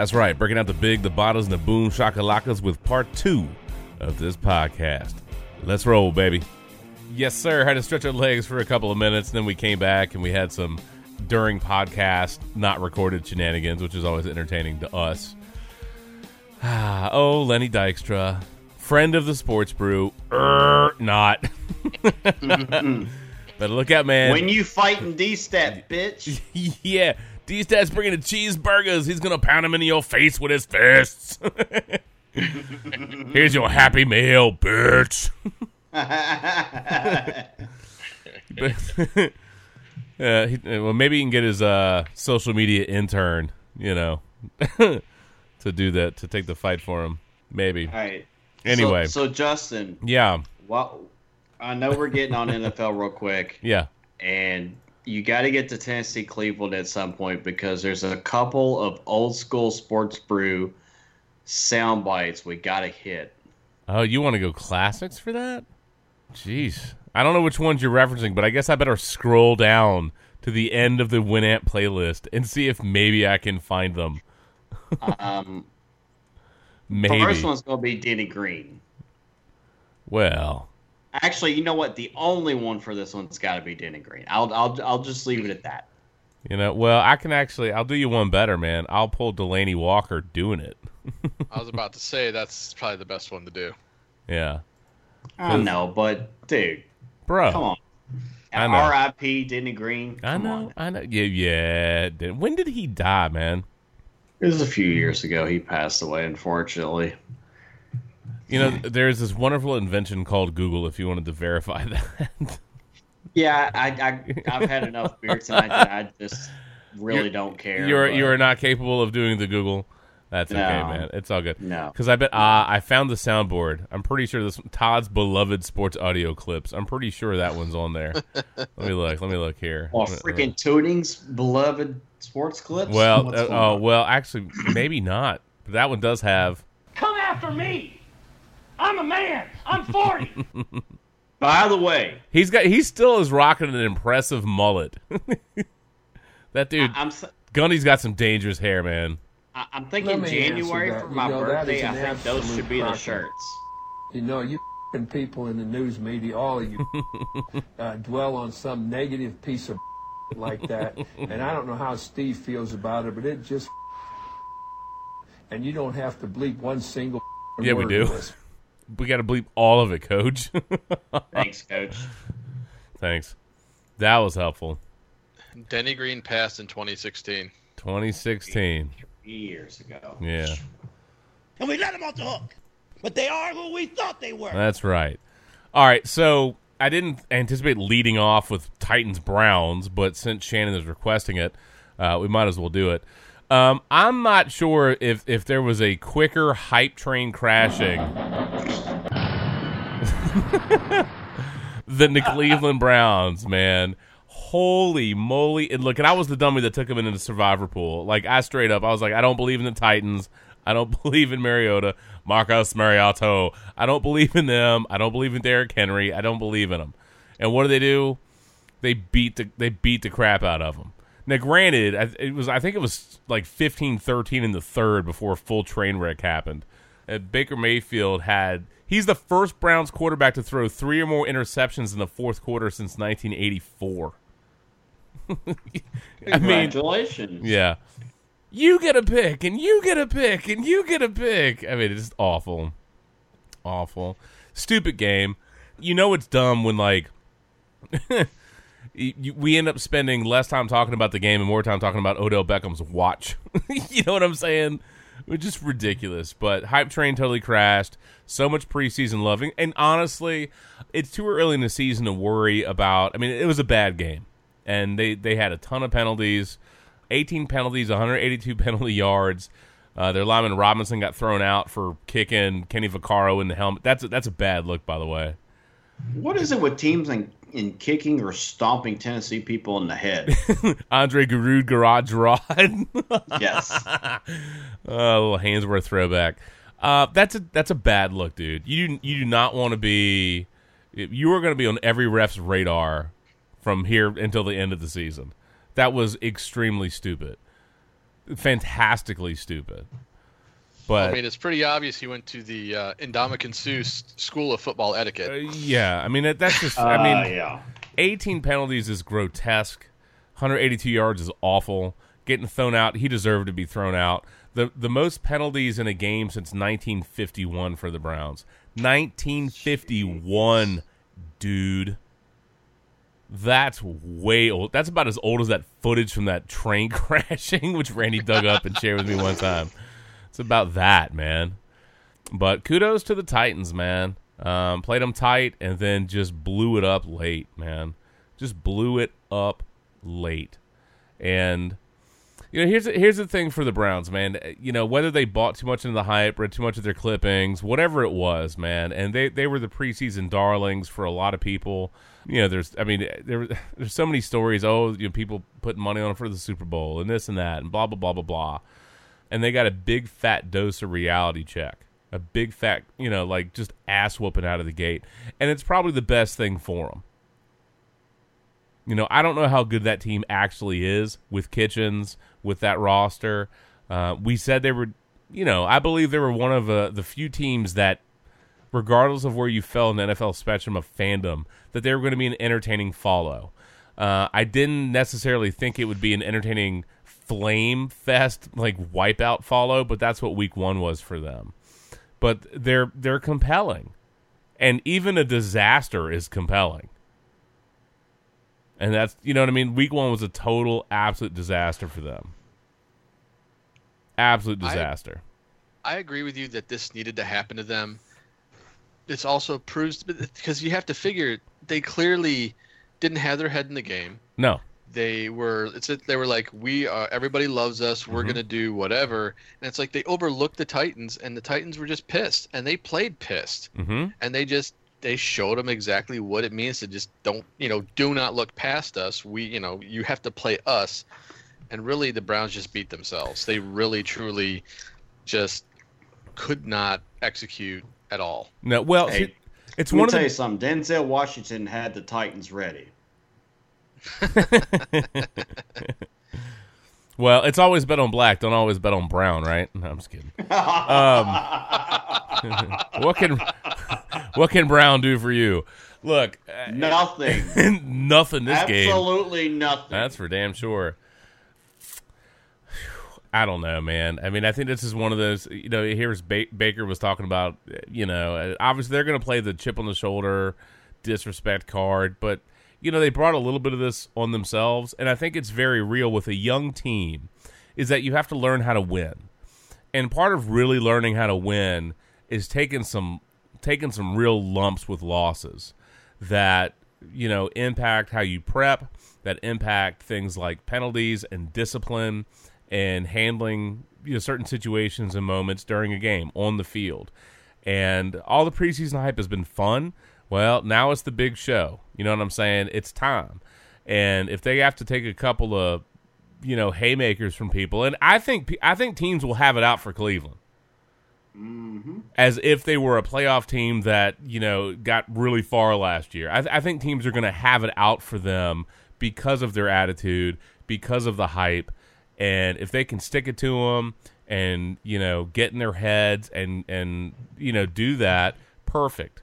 That's right, breaking out the big, the bottles, and the boom shakalakas with part two of this podcast. Let's roll, baby. Yes, sir. Had to stretch our legs for a couple of minutes, and then we came back and we had some during podcast not recorded shenanigans, which is always entertaining to us. Ah, oh, Lenny Dykstra, friend of the Sports Brew, er, not. Better look out, man. When you fighting D-Step, bitch. yeah, D Stat's bringing the cheeseburgers. He's gonna pound them into your face with his fists. Here's your happy meal, bitch. uh, he, well, maybe he can get his uh, social media intern, you know, to do that to take the fight for him. Maybe. All right. Anyway, so, so Justin, yeah, well, I know we're getting on NFL real quick, yeah. and you got to get to Tennessee Cleveland at some point because there's a couple of old school sports brew sound bites we got to hit. Oh, you want to go classics for that? Jeez, I don't know which ones you're referencing, but I guess I better scroll down to the end of the Winamp playlist and see if maybe I can find them. Um, Maybe. First one's gonna be Denny Green. Well, Actually, you know what? The only one for this one's got to be Denny Green. I'll I'll I'll just leave it at that. you know, well, I can actually. I'll do you one better, man. I'll pull Delanie Walker doing it. I was about to say that's probably the best one to do. Yeah, I know, but dude, bro. come on. I know. R.I.P. Denny Green. I know. on. I know. Yeah, yeah. Did- When did he die, man? It was a few years ago. He passed away, unfortunately. You know, there's this wonderful invention called Google. If you wanted to verify that, Yeah, I, I I've had enough beer tonight that I just really don't care. you're but- you are not capable of doing the Google. That's okay, man. It's all good. No. Because I bet uh, I found the soundboard. I'm pretty sure this Todd's beloved sports audio clips. I'm pretty sure that one's on there. let me look. Let me look here. Well, freaking Tooting's beloved sports clips. Well, What's uh, oh well, actually, maybe not. But that one does have. Come after me. I'm a man. I'm 40. By the way, He's got. He still is rocking an impressive mullet. that dude, I'm s- Gundy's got some dangerous hair, man. I- I'm thinking Let me answer January that. for You my know, birthday. I think those should be the shirts. You know, you f***ing people in the news media, all of you, uh, dwell on some negative piece of like that, and I don't know how Steve feels about it, but it just and you don't have to bleep one single Yeah, we do. Of this. We got to bleep all of it, Coach. Thanks, Coach. Thanks. That was helpful. Denny Green passed in 2016. 2016. Years ago. Yeah, and we let them off the hook. But they are who we thought they were. that's right. All right, so I didn't anticipate leading off with Titans Browns, but since Shannon is requesting it, uh, we might as well do it. Um, I'm not sure if if there was a quicker hype train crashing than the Cleveland Browns, man. Holy moly! And look, and I was the dummy that took him into the survivor pool. Like I straight up, I was like, I don't believe in the Titans. I don't believe in Mariota, Marcus Mariota. I don't believe in them. I don't believe in Derrick Henry. I don't believe in them. And what do they do? They beat the they beat the crap out of them. Now, granted, it was I think it was like 15-13 in the third before a full train wreck happened. Uh, Baker Mayfield had he's the first Browns quarterback to throw three or more interceptions in the fourth quarter since 1984. I mean, Congratulations. yeah. You get a pick, and you get a pick, and you get a pick. I mean, it's just awful. Awful. Stupid game. You know it's dumb when, like, we end up spending less time talking about the game and more time talking about Odell Beckham's watch. you know what I'm saying? It's just ridiculous. But hype train totally crashed. So much preseason loving, and honestly, it's too early in the season to worry about. I mean, it was a bad game, and they they had a ton of penalties, 18 penalties, 182 penalty yards. Uh, their lineman Robinson got thrown out for kicking Kenny Vaccaro in the helmet. That's a, that's a bad look, by the way. What is it with teams in, in kicking or stomping Tennessee people in the head? Andre Gurode Garage Rod. yes. a little Haynesworth throwback. Uh, that's a that's a bad look, dude. You do, you do not want to be. You are going to be on every ref's radar from here until the end of the season. That was extremely stupid. fantastically stupid. But I mean, it's pretty obvious he went to the uh, Ndamukong Suh School of Football Etiquette. uh, yeah, I mean that- that's just. Uh, I mean, yeah. 18 penalties is grotesque. 182 yards is awful. Getting thrown out, he deserved to be thrown out. The the most penalties in a game since 1951 for the Browns. 1951, dude. That's way old. That's about as old as that footage from that train crashing, which Randy dug up and shared with me one time. It's about that, man. But kudos to the Titans, man. Um, played them tight and then just blew it up late, man. Just blew it up late. And you know, here's here's the thing for the Browns, man. You know, whether they bought too much into the hype, read too much of their clippings, whatever it was, man. And they they were the preseason darlings for a lot of people. You know, there's I mean, there there's so many stories. Oh, you know, people putting money on them for the Super Bowl and this and that and blah blah blah blah blah. And they got a big fat dose of reality check. A big fat, you know, like just ass whooping out of the gate. And it's probably the best thing for them. You know, I don't know how good that team actually is with Kitchens, with that roster. Uh, we said they were, you know, I believe they were one of uh, the few teams that, regardless of where you fell in the NFL spectrum of fandom, that they were going to be an entertaining follow. Uh, I didn't necessarily think it would be an entertaining flame fest like wipeout follow, but that's what week one was for them. But they're they're compelling, and even a disaster is compelling. And that's you know what I mean. Week one was a total absolute disaster for them. Absolute I- disaster. I agree with you that this needed to happen to them. This also proves because you have to figure they clearly didn't have their head in the game. no, They were it's they were like we are everybody loves us. We're gonna do whatever, and it's like they overlooked the Titans, and the Titans were just pissed, and they played pissed, hmm and they just they showed them exactly what it means to just don't you know do not look past us. We you know you have to play us, and really the Browns just beat themselves. They really truly just could not execute at all. no. Well, Hey, it's Let me one of tell the you something. Denzel Washington had the Titans ready. well, it's always bet on black. Don't always bet on brown, right? No, I'm just kidding. Um, what can what can Brown do for you? Look, uh, Nothing. nothing this game. Absolutely nothing. That's for damn sure. I don't know, man. I mean, I think this is one of those. You know, here's ba- Baker was talking about. You know, uh, obviously they're going to play the chip on the shoulder, disrespect card, but you know they brought a little bit of this on themselves, and I think it's very real with a young team. Is that you have to learn how to win, and part of really learning how to win is taking some taking some real lumps with losses that you know impact how you prep that impact things like penalties and discipline and handling you know certain situations and moments during a game on the field and all the preseason hype has been fun well now it's the big show. You know what i'm saying? It's time. And if they have to take a couple of you know haymakers from people and i think i think teams will have it out for cleveland. Mm-hmm. As if they were a playoff team that you know got really far last year. I, th- I think teams are going to have it out for them because of their attitude, because of the hype, and if they can stick it to them and you know get in their heads and and you know do that, perfect,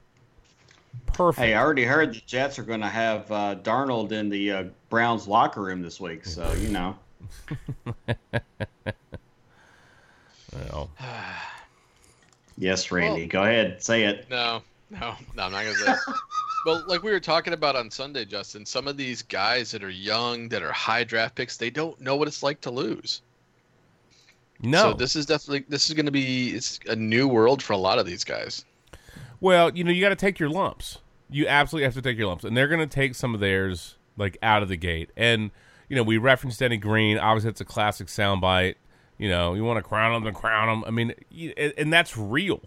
perfect. Hey, I already heard the Jets are going to have uh, Darnold in the uh, Browns locker room this week, so you know. Well, Yes, Randy. Well- Go ahead, say it. No, no, no, I'm not gonna say. it. well, like we were talking about on Sunday, Justin, some of these guys that are young, that are high draft picks, they don't know what it's like to lose. no, So this is definitely this is going to be it's a new world for a lot of these guys. Well, you know, you got to take your lumps. You absolutely have to take your lumps, and they're going to take some of theirs like out of the gate. And you know, we referenced Denny Green. Obviously, it's a classic soundbite. You know, you want to crown them, then crown them. I mean, and, and that's real.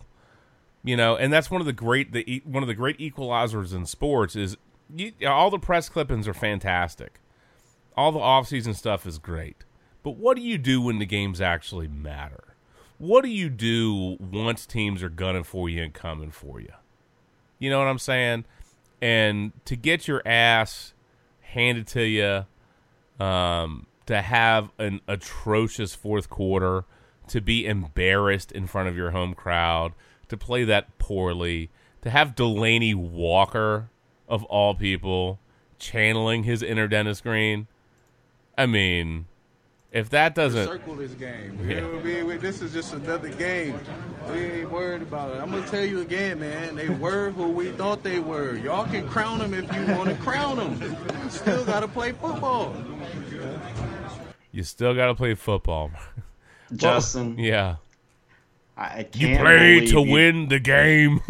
You know, and that's one of the great the one of the great equalizers in sports is you, all the press clippings are fantastic. All the off-season stuff is great. But what do you do when the games actually matter? What do you do once teams are gunning for you and coming for you? You know what I'm saying? And to get your ass handed to you, um, to have an atrocious fourth quarter, to be embarrassed in front of your home crowd, to play that poorly, to have Delanie Walker of all people channeling his inner Dennis Green. I mean, if that doesn't circle this game. Yeah. We- we- this is just another game. We ain't worried about it. I'm gonna tell you again, man. They were who we thought they were. Y'all can crown them if you want to crown them. You Still gotta play football. you still got to play football. Justin, yeah. I can't You play to you- win the game.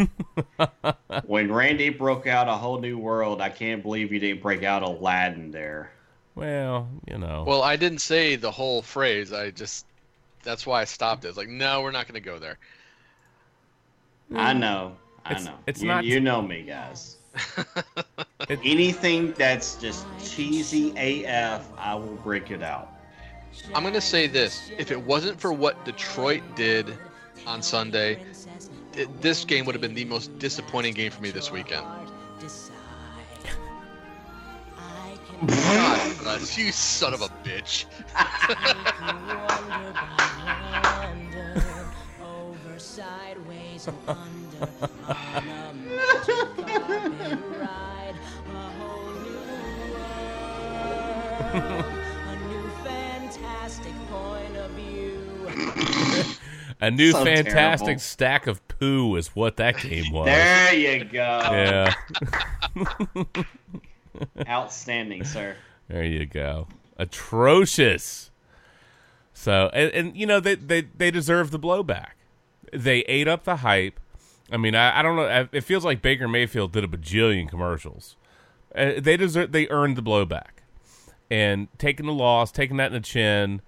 When Randy broke out a whole new world, I can't believe you didn't break out Aladdin there. Well, you know. Well, I didn't say the whole phrase. I just that's why I stopped it. It's like, no, we're not going to go there. I hmm. know. I It's- know. it's you, not- you know me, guys. It- Anything that's just cheesy AF, I will break it out. I'm going to say this: if it wasn't for what Detroit did on Sunday, it, this game would have been the most disappointing game for me this weekend. God bless you, son of a bitch. Over, sideways, and under, on a magic carpet ride, a whole new a new fantastic point of view. A new So fantastic terrible. stack of poo is what that game was. There you go. yeah. Outstanding, sir. There you go. Atrocious. So, and, and you know they, they they deserve the blowback. They ate up the hype. I mean, I, I don't know. It feels like Baker Mayfield did a bajillion commercials. Uh, they deserve. They earned the blowback, and taking the loss, taking that in the chin.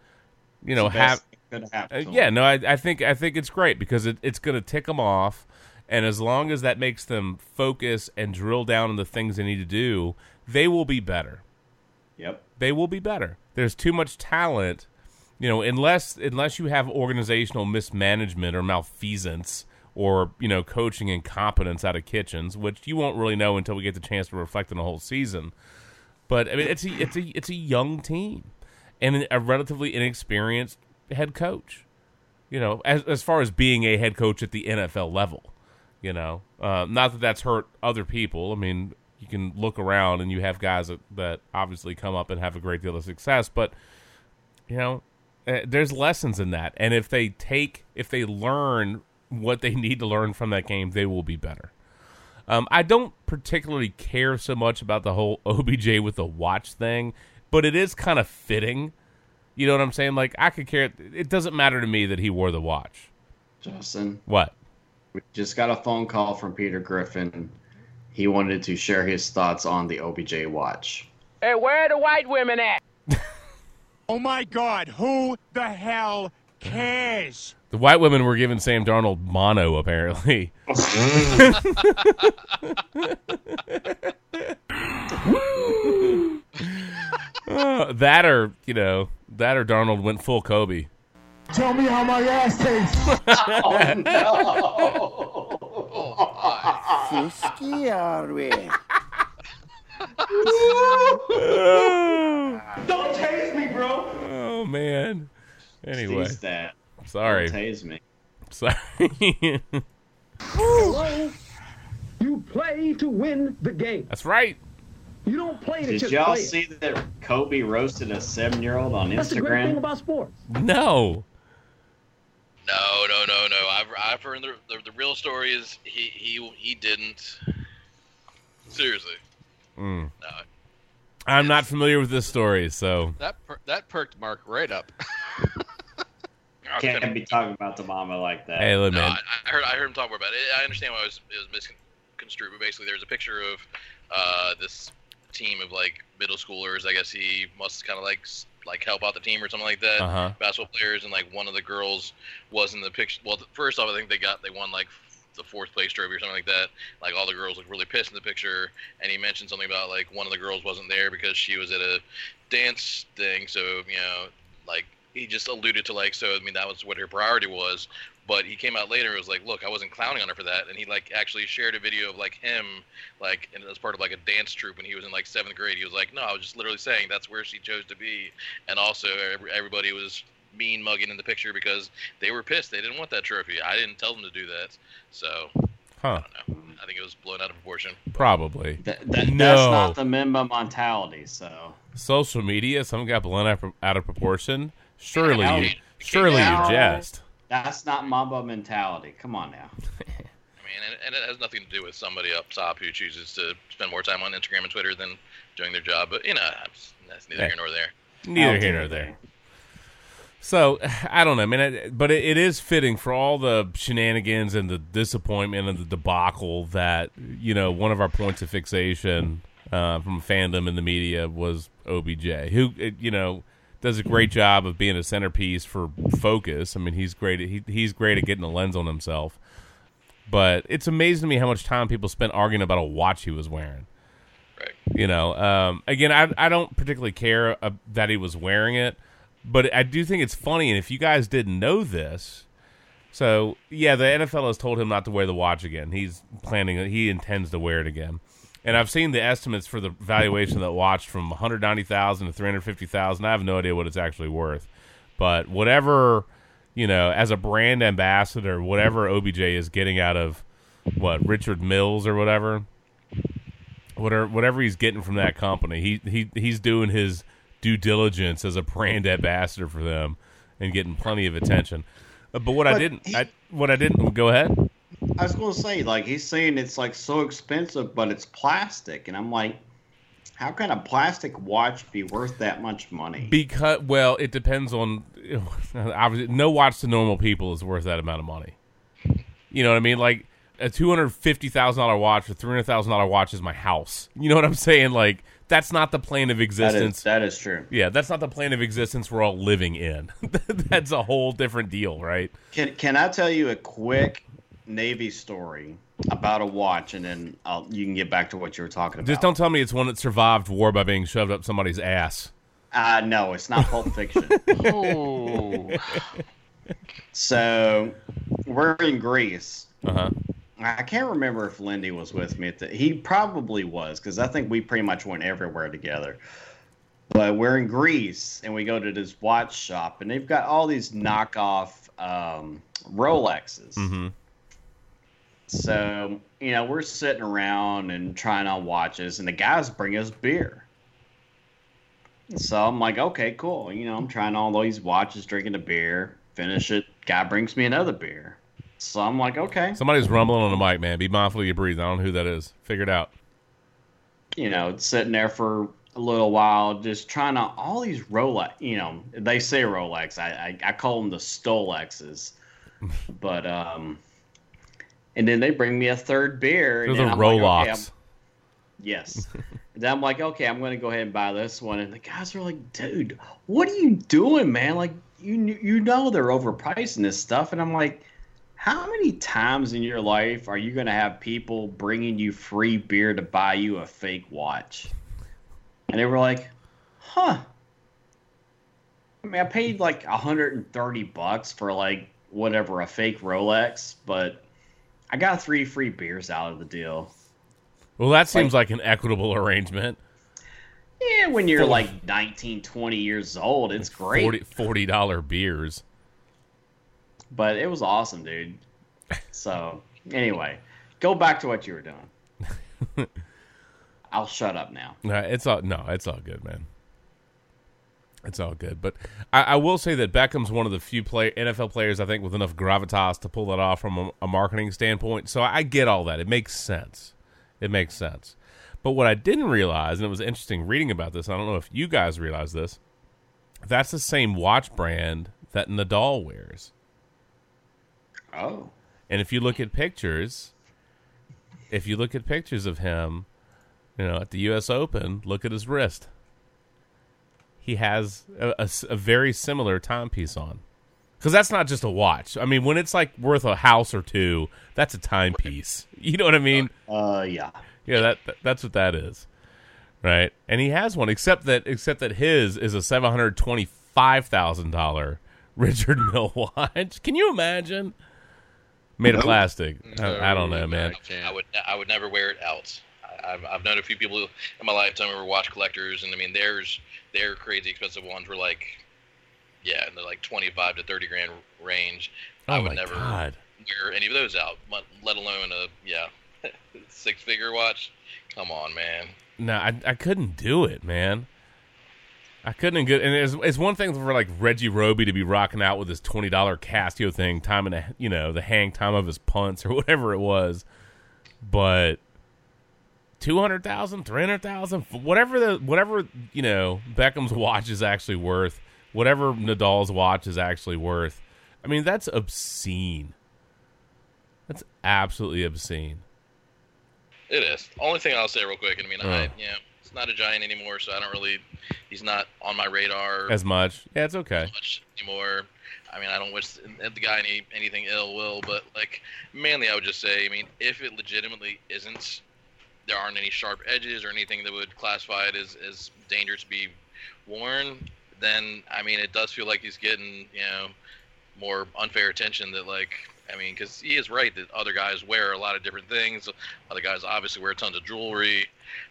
You know, have best thing that could happen uh, yeah, no, I, I think I think it's great because it, it's going to tick them off, and as long as that makes them focus and drill down on the things they need to do, they will be better. Yep. They will be better. There's too much talent, you know. Unless unless you have organizational mismanagement or malfeasance or you know coaching incompetence out of kitchens, which you won't really know until we get the chance to reflect on the whole season. But I mean, it's a it's a it's a young team and a relatively inexperienced head coach. You know, as as far as being a head coach at the NFL level, you know, uh, not that that's hurt other people. I mean, you can look around and you have guys that, that obviously come up and have a great deal of success, but you know, uh, there's lessons in that, and if they take, if they learn what they need to learn from that game, they will be better. Um, I don't particularly care so much about the whole OBJ with the watch thing, but it is kind of fitting. You know what I'm saying? Like I could care. It doesn't matter to me that he wore the watch. Justin, What? we just got a phone call from Peter Griffin. He wanted to share his thoughts on the OBJ watch. Hey, where are the white women at? Oh my God, who the hell cares? The white women were giving Sam Darnold mono, apparently. Uh, that or you know that or Darnold went full Kobe. Tell me how my ass tastes. Fisky are we? Don't taste me, bro. Oh man. Anyway, Cease that. sorry, Don't tase me. sorry. You play to win the game. That's right. You don't play to Did just y'all play it. see that Kobe roasted a seven-year-old on That's the great thing Instagram? about sports. No. No, no, no, no. I've, I've heard the, the the real story is he he he didn't. Seriously, Mm. no. I'm not familiar with this story, so That per- that perked Mark right up. I Can't couldn't- be talking about the mama like that. hey, look, No, man. I, I heard I heard him talk more about it. I understand why it was, it was misconstrued, but basically there's a picture of uh, this team of like middle schoolers. I guess he must kind of like s- like help out the team or something like that. Uh-huh. Basketball players, and like one of the girls was in the picture. Well, first off, I think they got they won like the fourth place trophy or something like that. Like all the girls look really pissed in the picture, and he mentioned something about like one of the girls wasn't there because she was at a dance thing. So you know, like he just alluded to like so. I mean, that was what her priority was. But he came out later and was like, "Look, I wasn't clowning on her for that," and he like actually shared a video of like him, like and as part of like a dance troupe when he was in like seventh grade. He was like, "No, I was just literally saying that's where she chose to be," and also everybody was mean mugging in the picture because they were pissed. They didn't want that trophy. I didn't tell them to do that. So Huh? I don't know. I think it was blown out of proportion. Probably. That, that, No. That's not the Mamba mentality. So Social media, some got blown out, out of proportion. Surely, Now- you, surely now- you jest. That's not Mamba mentality. Come on now. I mean, and, and it has nothing to do with somebody up top who chooses to spend more time on Instagram and Twitter than doing their job. But you know, that's, that's neither Hey. here nor there. Neither here nor there. So I don't know, man. It, but it, it is fitting for all the shenanigans and the disappointment and the debacle that you know one of our points of fixation uh, from fandom and the media was OBJ, who you know does a great job of being a centerpiece for focus. I mean, he's great. At, he, he's great at getting a lens on himself. But it's amazing to me how much time people spent arguing about a watch he was wearing. Right. You know, um, again, I, I don't particularly care uh, that he was wearing it, but I do think it's funny. And if you guys didn't know this, so yeah, the NFL has told him not to wear the watch again. He's planning, he intends to wear it again. And I've seen the estimates for the valuation of that watch from 190,000 to 350,000. I have no idea what it's actually worth, but whatever you know, as a brand ambassador, whatever OBJ is getting out of what Richard Mills or whatever, whatever whatever he's getting from that company, he he he's doing his due diligence as a brand ambassador for them and getting plenty of attention. Uh, But what I didn't, he- I, what I didn't, go ahead. I was going to say, like, he's saying it's like so expensive, but it's plastic, and I'm like, how can a plastic watch be worth that much money? Because well, it depends on. Obviously, no watch to normal people is worth that amount of money. You know what I mean? Like a two hundred fifty thousand dollar watch or three hundred thousand dollar watch is my house. You know what I'm saying? Like that's not the plane of existence. is that is true. yeah, that's not the plane of existence we're all living in. that's a whole different deal, right? Can Can I tell you a quick Navy story about a watch, and then I'll, you can get back to what you were talking about? Just don't tell me it's one that survived war by being shoved up somebody's ass. Uh, no, it's not Pulp Fiction. Oh, so we're in Greece. Uh huh. I can't remember if Lindy was with me. At the, he probably was because I think we pretty much went everywhere together. But we're in Greece and we go to this watch shop and they've got all these knockoff um, Rolexes. Mm-hmm. So you know we're sitting around and trying on watches, and the guys bring us beer. So I'm like, okay, cool. You know, I'm trying all these watches, drinking a beer. Finish it. Guy brings me another beer. So I'm like, okay. Somebody's rumbling on the mic, man. Be mindful of your breathing. I don't know who that is. Figure it out. you know, sitting there for a little while, just trying to all these Rolex. You know, they say Rolex. I I, I call them the Stolexes, but um, and then they bring me a third beer. They're and the I'm like, okay, yes. and then I'm like, okay, I'm going to go ahead and buy this one. And the guys are like, dude, what are you doing, man? Like, you you know they're overpricing this stuff, and I'm like. How many times in your life are you going to have people bringing you free beer to buy you a fake watch? And they were like, huh. I mean, I paid like 130 bucks for like whatever, a fake Rolex, but I got three free beers out of the deal. Well, that seems like an equitable arrangement. Yeah, when you're like 19, 20 years old, it's great. 40 forty dollar beers. But it was awesome, dude. So, anyway, go back to what you were doing. I'll shut up now. No, it's all no, it's all good, man. It's all good, but I, I will say that Beckham's one of the few play, NFL players I think with enough gravitas to pull that off from a, a marketing standpoint. So I get all that; it makes sense. It makes sense. But what I didn't realize, and it was interesting reading about this, I don't know if you guys realize this. That's the same watch brand that Nadal wears. Oh. And if you look at pictures, if you look at pictures of him, you know, at the U.S. Open, look at his wrist. He has a very similar timepiece on. Because that's not just a watch. I mean, when it's like worth a house or two, that's a timepiece. You know what I mean? Uh, yeah. Yeah, that, that that's what that is, right? And he has one, except that except that his is a seven hundred twenty five thousand dollar Richard Mille watch. Can you imagine? Made of Nope. plastic. I, I don't know, man. can't. I would I would never wear it out. I've I've known a few people who, in my lifetime who were watch collectors, and I mean, there's their crazy expensive ones were like, yeah, in the like twenty five to thirty grand range. Oh I would never god. wear any of those out, let, let alone a yeah six figure watch. Come on, man. No, I I couldn't do it, man. I couldn't get, and it's, it's one thing for like Reggie Roby to be rocking out with his twenty dollar Casio thing, timing a you know the hang time of his punts or whatever it was, but 200,000, 300,000, whatever the whatever you know Beckham's watch is actually worth, whatever Nadal's watch is actually worth. I mean, that's obscene. That's absolutely obscene. It is. Only thing I'll say real quick. I mean, Uh. I know, it's not a giant anymore, so I don't really. He's not on my radar As much, yeah, it's okay. much anymore. I mean, I don't wish the guy any anything ill will, but like mainly, I would just say, I mean, if it legitimately isn't, there aren't any sharp edges or anything that would classify it as as dangerous to be worn, then I mean, it does feel like he's getting you know more unfair attention that like. I mean, because he is right that other guys wear a lot of different things. Other guys obviously wear tons of jewelry,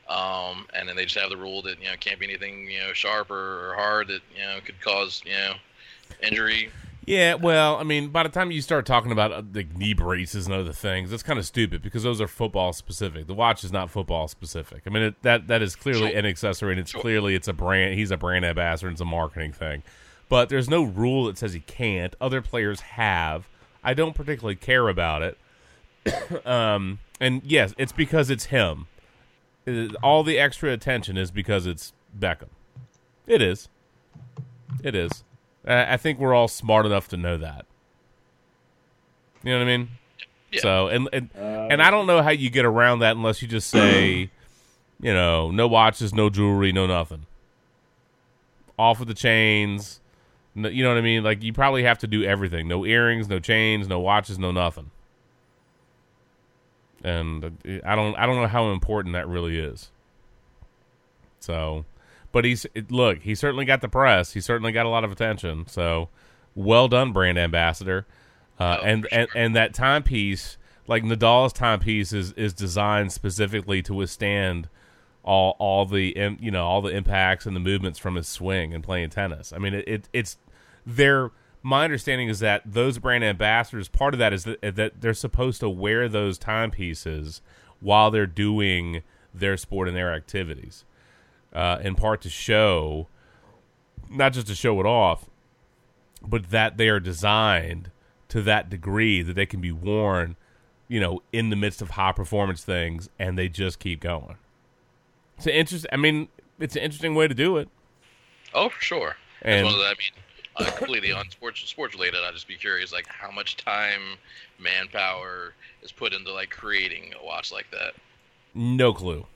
um, and then they just have the rule that you know can't be anything you know sharp or, or hard that you know could cause you know injury. Yeah, well, I mean, by the time you start talking about uh, like knee braces and other things, that's kind of stupid because those are football specific. The watch is not football specific. I mean, it, that that is clearly Sure. an accessory, and it's Sure. clearly it's a brand. He's a brand ambassador. and It's a marketing thing, but there's no rule that says he can't. Other players have. I don't particularly care about it. um, and yes, it's because it's him. It- all the extra attention is because it's Beckham. It is. It is. I I think we're all smart enough to know that. You know what I mean? Yeah. So and and, and I don't know how you get around that unless you just say, you know, no watches, no jewelry, no nothing. Off with the chains. No, you know what I mean? Like you probably have to do everything. No earrings, no chains, no watches, no nothing. And uh, I don't I don't know how important that really is. So, but he's it- look, he certainly got the press. He certainly got a lot of attention. So, well done, brand ambassador. Uh, Oh, and, for and and that timepiece, like Nadal's timepiece, is is designed specifically to withstand all all the you know all the impacts and the movements from his swing and playing tennis. I mean, it, it it's their my understanding is that those brand ambassadors part of that is that, that they're supposed to wear those timepieces while they're doing their sport and their activities, uh, in part to show not just to show it off, but that they are designed to that degree that they can be worn, you know, in the midst of high performance things, and they just keep going. It's an interest. I mean, it's an interesting way to do it. Oh, for sure. And- As well as I mean, uh, completely on sports sports related. I'd just be curious, like how much time, manpower is put into like creating a watch like that. No clue.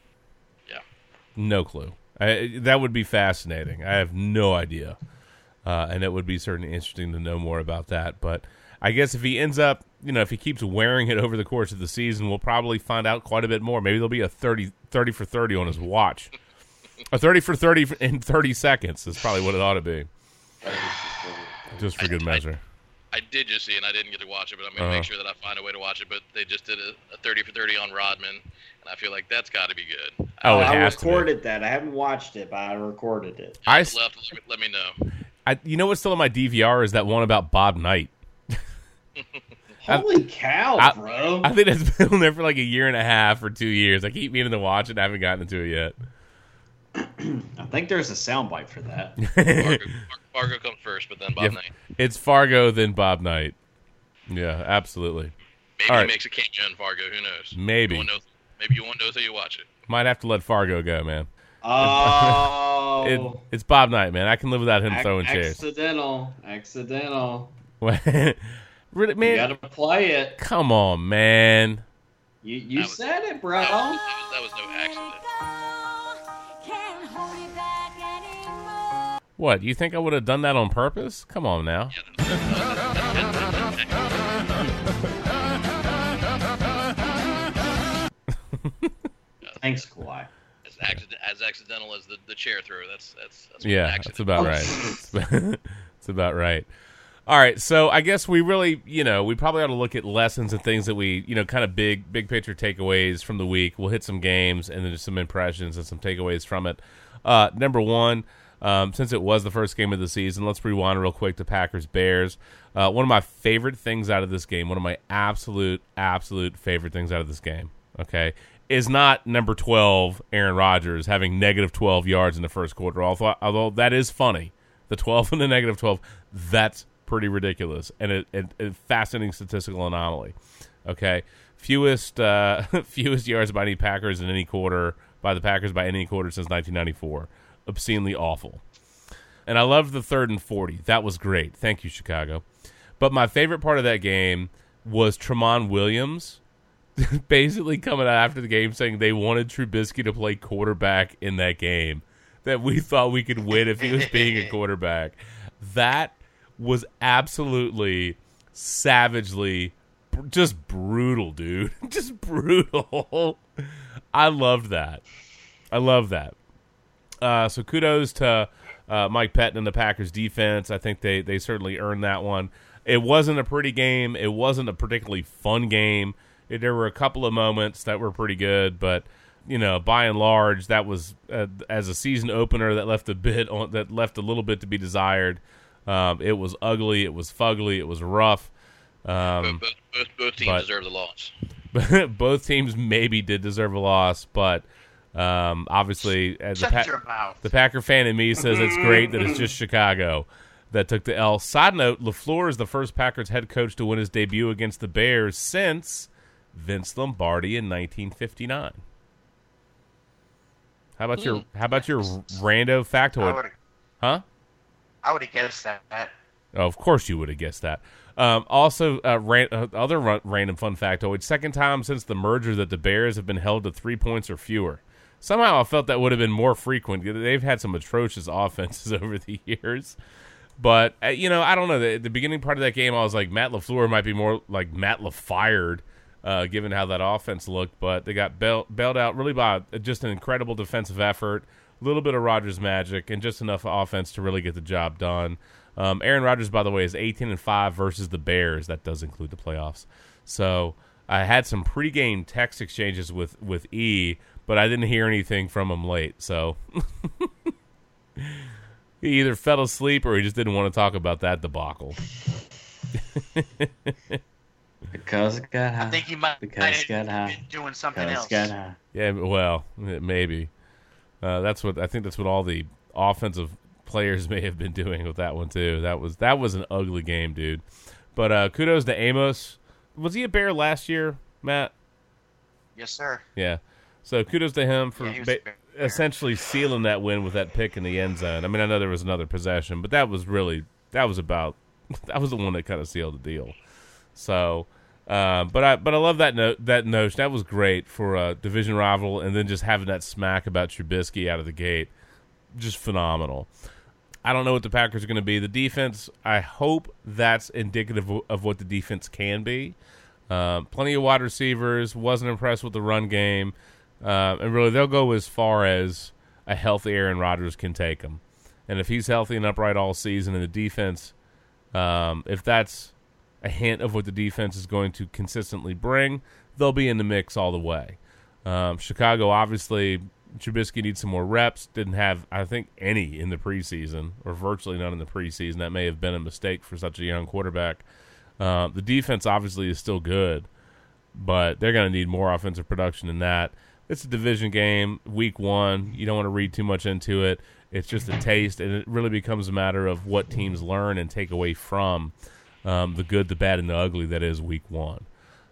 Yeah. No clue. I, that would be fascinating. I have no idea, uh, and it would be certainly interesting to know more about that. But I guess if he ends up, you know, if he keeps wearing it over the course of the season, we'll probably find out quite a bit more. Maybe there'll be a 30, 30 for thirty on his watch. a thirty for thirty in thirty seconds is probably what it ought to be, just for good measure. I did just see it, and I didn't get to watch it, but I'm gonna Uh-huh. make sure that I find a way to watch it. But they just did a, a 30 for 30 on Rodman, and I feel like that's got to be good. Oh, it I has to be. recorded that. I haven't watched it, but I recorded it. I, If left, let me, let me know. I, you know what's still on my DVR is that one about Bob Knight. Holy cow, I- bro! I think it's been on there for like a year and a half or two years. I keep meaning to watch it. I haven't gotten into it yet. I think there's a soundbite for that. Fargo, Fargo comes first, but then Bob Yep. Knight. It's Fargo, then Bob Knight. Yeah, absolutely. Maybe All he right. makes a cameo in Fargo. Who knows? Maybe. You won't know, maybe you won't know until you watch it. Might have to let Fargo go, man. Oh, It, it's Bob Knight, man. I can live without him Ac- throwing chairs. accidental, accidental. really, man. You man? gotta play it. Come on, man. You you That was- said it, bro. That was, that was, that was no accident. What? You think I would have done that on purpose? Come on now. Thanks, Kawhi. As, accident, as accidental as the, the chair throw. That's that's that's Yeah, accident. that's about right. It's about, it's about right. All right, so I guess we really, you know, we probably ought to look at lessons and things that we, you know, kind of big, big picture takeaways from the week. We'll hit some games and then just some impressions and some takeaways from it. Uh, number one, um, since it was the first game of the season, let's rewind real quick to Packers Bears. Uh, one of my favorite things out of this game, one of my absolute, absolute favorite things out of this game, okay, is not number 12, Aaron Rodgers, having negative 12 yards in the first quarter. Although, although that is funny, the 12 and the negative 12, that's pretty ridiculous and a, a, a fascinating statistical anomaly. Okay, fewest uh, fewest yards by any Packers in any quarter by the Packers by any quarter since 1994. Obscenely awful. And I loved the third and 40. That was great. Thank you, Chicago. But my favorite part of that game was Tramon Williams basically coming out after the game saying they wanted Trubisky to play quarterback in that game. That we thought we could win if he was being a quarterback. That was absolutely savagely just brutal, dude. just brutal. I loved that. I love that. Uh, so kudos to uh, Mike Pettine and the Packers defense. I think they they certainly earned that one. It wasn't a pretty game. It wasn't a particularly fun game. It- there were a couple of moments that were pretty good, but you know, by and large, that was uh, as a season opener that left a bit on, that left a little bit to be desired. Um, it was ugly. It was fugly. It was rough. Um, both, both, both teams but- deserve the loss. both teams maybe did deserve a loss, but um, obviously, uh, the, Pa- the Packer fan in me says it's great that it's just Chicago that took the L. Side note: LaFleur is the first Packers head coach to win his debut against the Bears since Vince Lombardi in 1959. How about your How about your rando factoid? Huh? I would have guessed that. Oh, of course you would have guessed that. Um, also, uh, ran- uh, other ra- random fun factoid: second time since the merger that the Bears have been held to three points or fewer. Somehow, I felt that would have been more frequent. They've had some atrocious offenses over the years, but uh, you know, I don't know. The, the beginning part of that game, I was like, Matt LaFleur might be more like Matt LaFired, uh, given how that offense looked. But they got bail- bailed out really by just an incredible defensive effort, a little bit of Rodgers magic, and just enough offense to really get the job done. Um, Aaron Rodgers, by the way, is 18 and five versus the Bears. That does include the playoffs. So I had some pregame text exchanges with with E, but I didn't hear anything from him late. So he either fell asleep or he just didn't want to talk about that debacle. Because it got high. I think he might Because might it got have high. doing something Because else. got high. Yeah, well, maybe. Uh, that's what I think. That's what all the offensive players may have been doing with that one too. That was that was an ugly game, dude. But uh, kudos to Amos. Was he a bear last year, Matt? Yes, sir. Yeah. So kudos to him for Yeah, ba- essentially sealing that win with that pick in the end zone. I mean, I know there was another possession, but that was really that was about that was the one that kind of sealed the deal. So, uh, but I but I love that note that notion. That was great for a division rival, and then just having that smack about Trubisky out of the gate, just phenomenal. I don't know what the Packers are going to be. The defense, I hope that's indicative of- what the defense can be. Um, plenty of wide receivers. Wasn't impressed with the run game, uh, and really they'll go as far as a healthy Aaron Rodgers can take them. And if he's healthy and upright all season, and the defense, um, if that's a hint of what the defense is going to consistently bring, they'll be in the mix all the way. Um, Chicago, obviously, Trubisky needs some more reps. Didn't have, I think, any in the preseason, or virtually none in the preseason. That may have been a mistake for such a young quarterback. Uh, the defense obviously is still good, but they're going to need more offensive production than that. It's a division game, week one. You don't want to read too much into it. It's just a taste, and it really becomes a matter of what teams learn and take away from um, the good, the bad, and the ugly that is week one.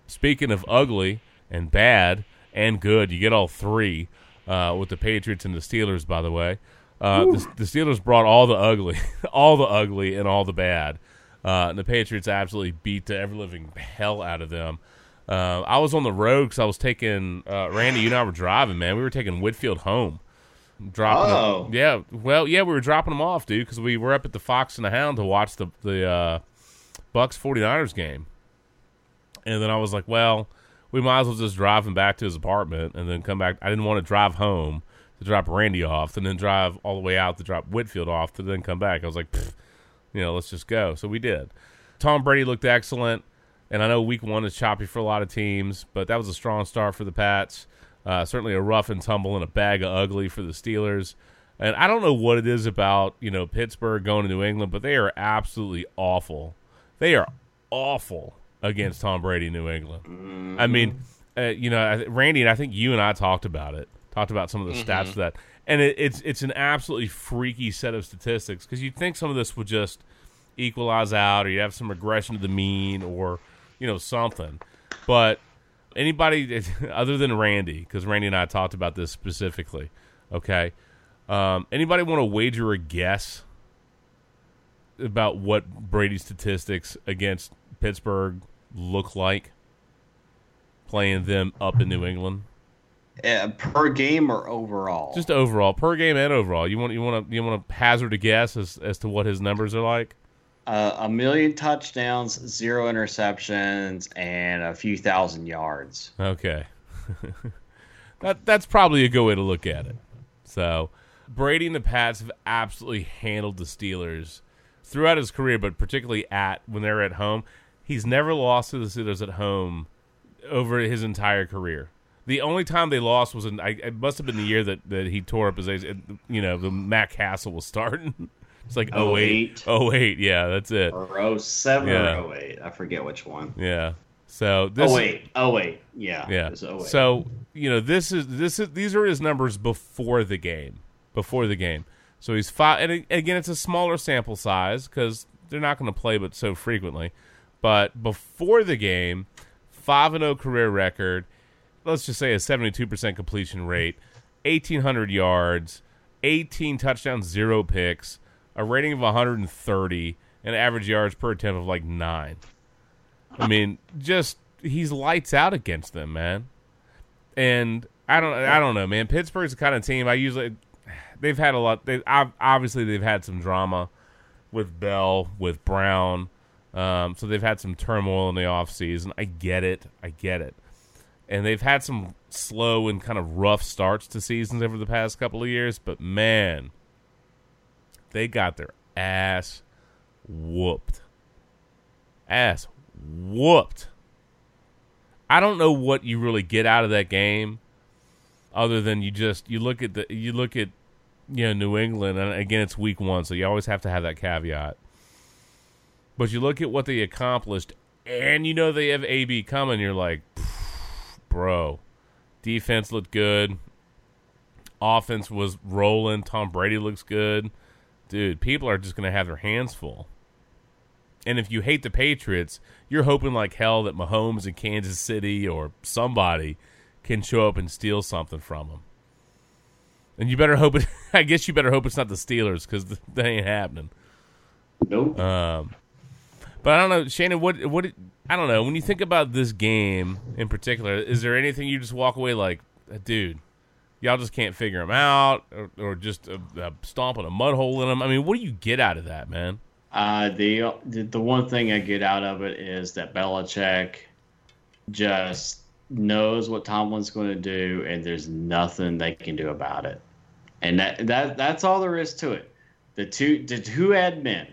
Speaking of ugly and bad and good, you get all three uh, with the Patriots and the Steelers, by the way. Uh, the, the Steelers brought all the ugly, all the ugly, and all the bad. Uh, and the Patriots absolutely beat the ever living hell out of them. Uh, I was on the road because I was taking uh, Randy. You and I were driving, man. We were taking Whitfield home, dropping. them- Oh. yeah. Well, yeah, we were dropping them off, dude, because we were up at the Fox and the Hound to watch the the uh, Bucs 49ers game. And then I was like, well, we might as well just drive him back to his apartment and then come back. I didn't want to drive home to drop Randy off and then drive all the way out to drop Whitfield off to then come back. I was like, You know, let's just go. So we did. Tom Brady looked excellent, and I know Week One is choppy for a lot of teams, but that was a strong start for the Pats. Uh, certainly a rough and tumble and a bag of ugly for the Steelers. And I don't know what it is about you know Pittsburgh going to New England, but they are absolutely awful. They are awful against Tom Brady, in New England. I mean, uh, you know, Randy, and I think you and I talked about it. Talked about some of the stats of that, and it, it's it's an absolutely freaky set of statistics because you'd think some of this would just equalize out, or you'd have some regression to the mean, or you know something. But anybody other than Randy, because Randy and I talked about this specifically. Okay, um, anybody want to wager a guess about what Brady's statistics against Pittsburgh look like playing them up in New England? Uh, per game or overall? Just overall, per game and overall. You want you want to you want to hazard a guess as as to what his numbers are like? Uh, a million touchdowns, zero interceptions, and a few thousand yards. Okay. that that's probably a good way to look at it. So, Brady and the Pats have absolutely handled the Steelers throughout his career, but particularly at when they're at home. He's never lost to the Steelers at home over his entire career. The only time they lost was in I, it must have been the year that, that he tore up his you know the Matt Cassel was starting. it's like 08. 08, yeah, that's it. Or 07 Yeah. or 08. I forget which one. Yeah. So this Oh, wait. Oh, wait. Yeah. Yeah. 08. So you know this is this is these are his numbers before the game, before the game. So he's five, and again, it's a smaller sample size because they're not going to play but so frequently. But before the game, five and zero career record. Let's just say a seventy two percent completion rate, eighteen hundred yards, eighteen touchdowns, zero picks, a rating of one hundred and thirty, and average yards per attempt of like nine. I mean, just he's lights out against them, man. And I don't, I don't know, man. Pittsburgh's the kind of team I usually they've had a lot. They ob- obviously they've had some drama with Bell, with Brown, um, so they've had some turmoil in the offseason. I get it, I get it, and they've had some slow and kind of rough starts to seasons over the past couple of years. But man, they got their ass whooped, ass whooped. I don't know what you really get out of that game, other than you just you look at the you look at you know New England, and again it's week one, so you always have to have that caveat. But you look at what they accomplished, and you know they have AB coming. You're like, bro, defense looked good, offense was rolling. Tom Brady looks good, dude. People are just gonna have their hands full. And if you hate the Patriots, you're hoping like hell that Mahomes in Kansas City or somebody can show up and steal something from them. And you better hope it. I guess you better hope it's not the Steelers because that ain't happening. Nope. Um, but I don't know, Shannon. What what I don't know. When you think about this game in particular, is there anything you just walk away like, dude, y'all just can't figure them out, or, or just uh, uh, stomping a mud hole in them? I mean, what do you get out of that, man? Uh, the the one thing I get out of it is that Belichick just knows what Tomlin's going to do, and there's nothing they can do about it. And that that that's all there is to it. The two the two admin,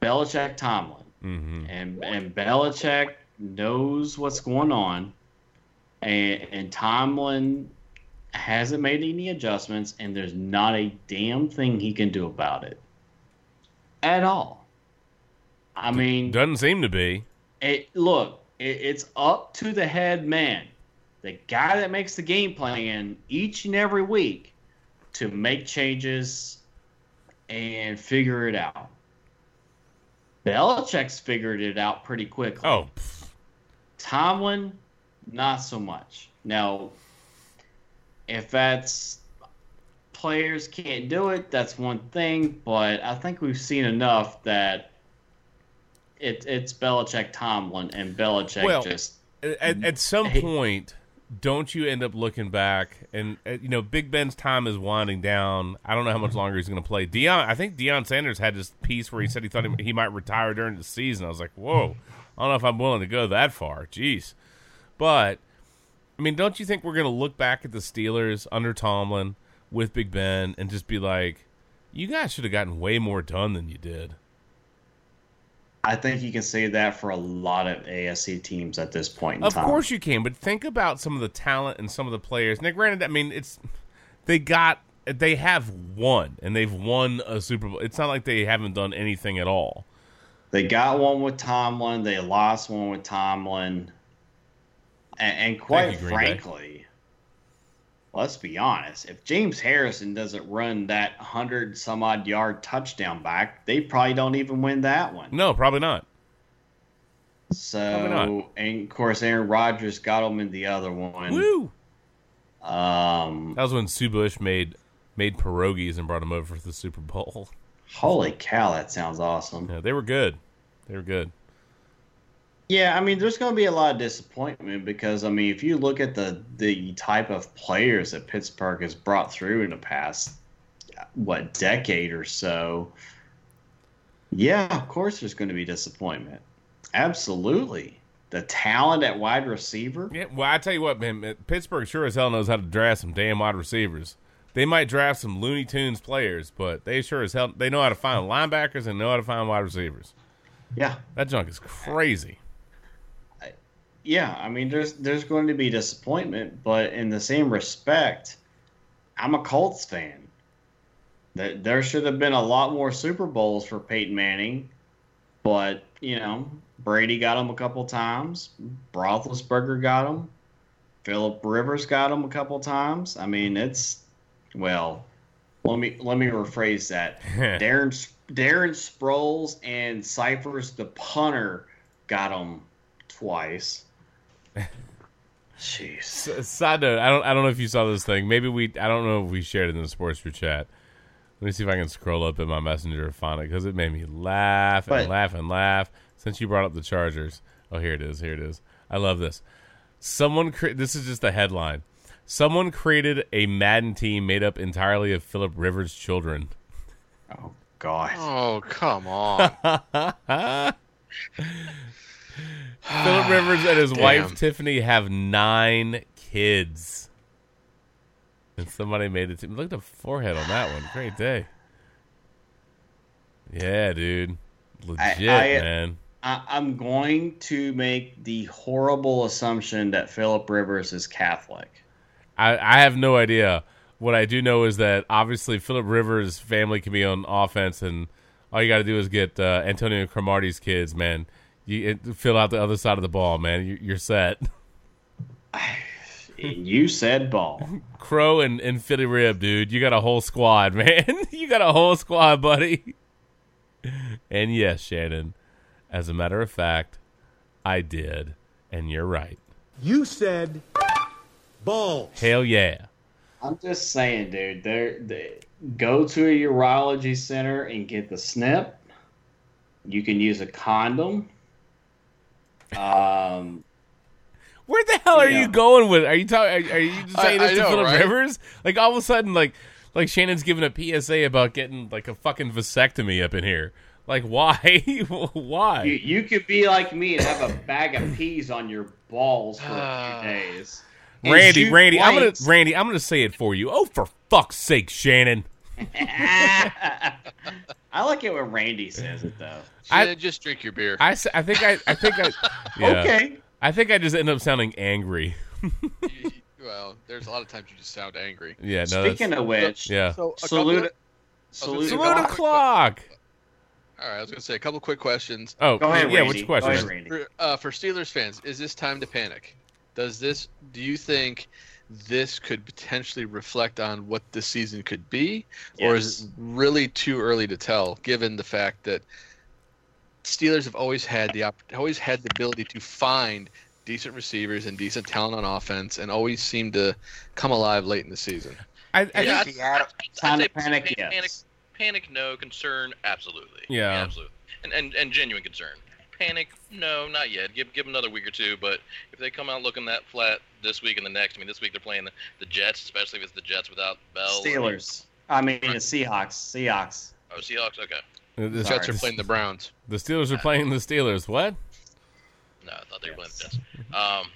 Belichick, Tomlin, Mm-hmm. and and Belichick knows what's going on, and and Tomlin hasn't made any adjustments, and there's not a damn thing he can do about it at all. I mean, Doesn't seem to be. it, look, it, it's up to the head man, the guy that makes the game plan each and every week, to make changes and figure it out. Belichick's figured it out pretty quickly. Oh, Tomlin, not so much. Now, if that's players can't do it, that's one thing. But I think we've seen enough that it, it's Belichick, Tomlin, and Belichick Well, just at, at some Hey. point, don't you end up looking back and uh, you know Big Ben's time is winding down. I don't know how much longer he's going to play. Deion, I think Deion Sanders had this piece where he said he thought he, he might retire during the season. I was like, whoa, I don't know if I'm willing to go that far. Jeez, but I mean, don't you think we're going to look back at the Steelers under Tomlin with Big Ben and just be like, you guys should have gotten way more done than you did. I think you can say that for a lot of AFC teams at this point in Of time. course you can, but think about some of the talent and some of the players. Now, granted, I mean, it's they got they have won and they've won a Super Bowl. It's not like they haven't done anything at all. They got one with Tomlin. They lost one with Tomlin. And, and quite you, frankly, let's be honest. If James Harrison doesn't run that hundred some odd yard touchdown back, they probably don't even win that one. No, probably not. Probably So, not. and of course, Aaron Rodgers got him in the other one. Woo! Um, That was when Sue Bush made made pierogies and brought them over for the Super Bowl. holy cow, that sounds awesome. Yeah, they were good. They were good. Yeah, I mean, there's going to be a lot of disappointment because I mean, if you look at the the type of players that Pittsburgh has brought through in the past what decade or so, yeah, of course, there's going to be disappointment. Absolutely, the talent at wide receiver. Yeah, well, I tell you what, man, Pittsburgh sure as hell knows how to draft some damn wide receivers. They might draft some Looney Tunes players, but they sure as hell they know how to find linebackers and know how to find wide receivers. Yeah, That junk is crazy. Yeah. I mean, there's there's going to be disappointment, but in the same respect, I'm a Colts fan. There, there should have been a lot more Super Bowls for Peyton Manning, but you know, Brady got him a couple times. Roethlisberger got him. Philip Rivers got him a couple times. I mean, it's well. Let me let me rephrase that. Darren Darren Sproles and Scifres the punter got him twice. Jeez. S- Side note: I don't, I don't know if you saw this thing. Maybe we, I don't know if we shared it in the sports group chat. Let me see if I can scroll up in my messenger and find it because it made me laugh and But- laugh and laugh. Since you brought up the Chargers, oh here it is, here it is. I love this. Someone, cre- this is just a headline. Someone created a Madden team made up entirely of Philip Rivers' children. Oh God. Oh, come on. Philip Rivers and his Damn. wife Tiffany have nine kids. And somebody made it. To, look at the forehead on that one. Great day. Yeah, dude. Legit, I- man. I, I'm going to make the horrible assumption that Philip Rivers is Catholic. I, I have no idea. What I do know is that obviously Philip Rivers' family can be on offense, and all you got to do is get uh, Antonio Cromartie's kids, man. You fill out the other side of the ball, man. You, you're set. you said ball. Crow and, and Philly Rib, dude. You got a whole squad, man. you got a whole squad, buddy. And yes, Shannon, as a matter of fact, I did. And you're right. You said balls. Hell yeah. I'm just saying, dude. They're, they go to a urology center and get the snip. You can use a condom. Um, Where the hell are Yeah. you going with? Are you talking? Are, are you just I- saying this I to know, Philip right? Rivers? Like all of a sudden, like like Shannon's giving a PSA about getting like a fucking vasectomy up in here. Like why? why? you, you could be like me and have a bag of peas on your balls for a few days. And Randy, shoot Randy, I'm gonna. Randy, I'm gonna say it for you. Oh, for fuck's sake, Shannon. I like it when Randy says it though. I- Shannon, just drink your beer. I, s- I think I I think I yeah. Okay. I think I just end up sounding angry. well, there's a lot of times you just sound angry. Yeah, no. Speaking of which, yeah. So, salute, couple- salute, Salute Salute Clock. o'clock. All right, I was gonna say a couple quick questions. Oh, Go ahead, yeah. Randy. What's your Go ahead, question? Randy. For, uh, for Steelers fans, is this time to panic? Does this? Do you think this could potentially reflect on what the season could be, or is it really too early to tell? Given the fact that Steelers have always had the opp- always had the ability to find decent receivers and decent talent on offense, and always seem to come alive late in the season. I, I Yeah, think- Seattle. Time I'd to say panic, pa- yes. panic, panic, no. Concern, absolutely. Yeah. absolutely. And, and and genuine concern. Panic, no, not yet. Give give 'em another week or two. But if they come out looking that flat this week and the next, I mean, this week they're playing the, the Jets, especially if it's the Jets without Bell. Steelers. I mean the Seahawks. Seahawks. Oh, Seahawks. Okay. the, The Sorry. Jets are playing the Browns. the Steelers are playing the Steelers. What? No, I thought they were playing the Jets. Um,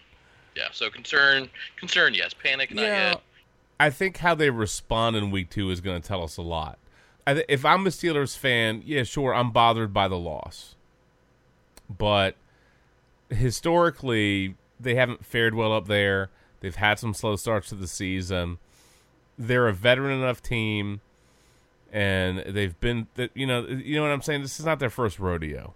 yeah. So concern, concern, yes. Panic, not yeah, yet. I think how they respond in week two is going to tell us a lot. Th- if I'm a Steelers fan, yeah, sure, I'm bothered by the loss. But historically they haven't fared well up there. They've had some slow starts to the season. They're a veteran enough team, and they've been, you know, you know what I'm saying. This is not their first rodeo,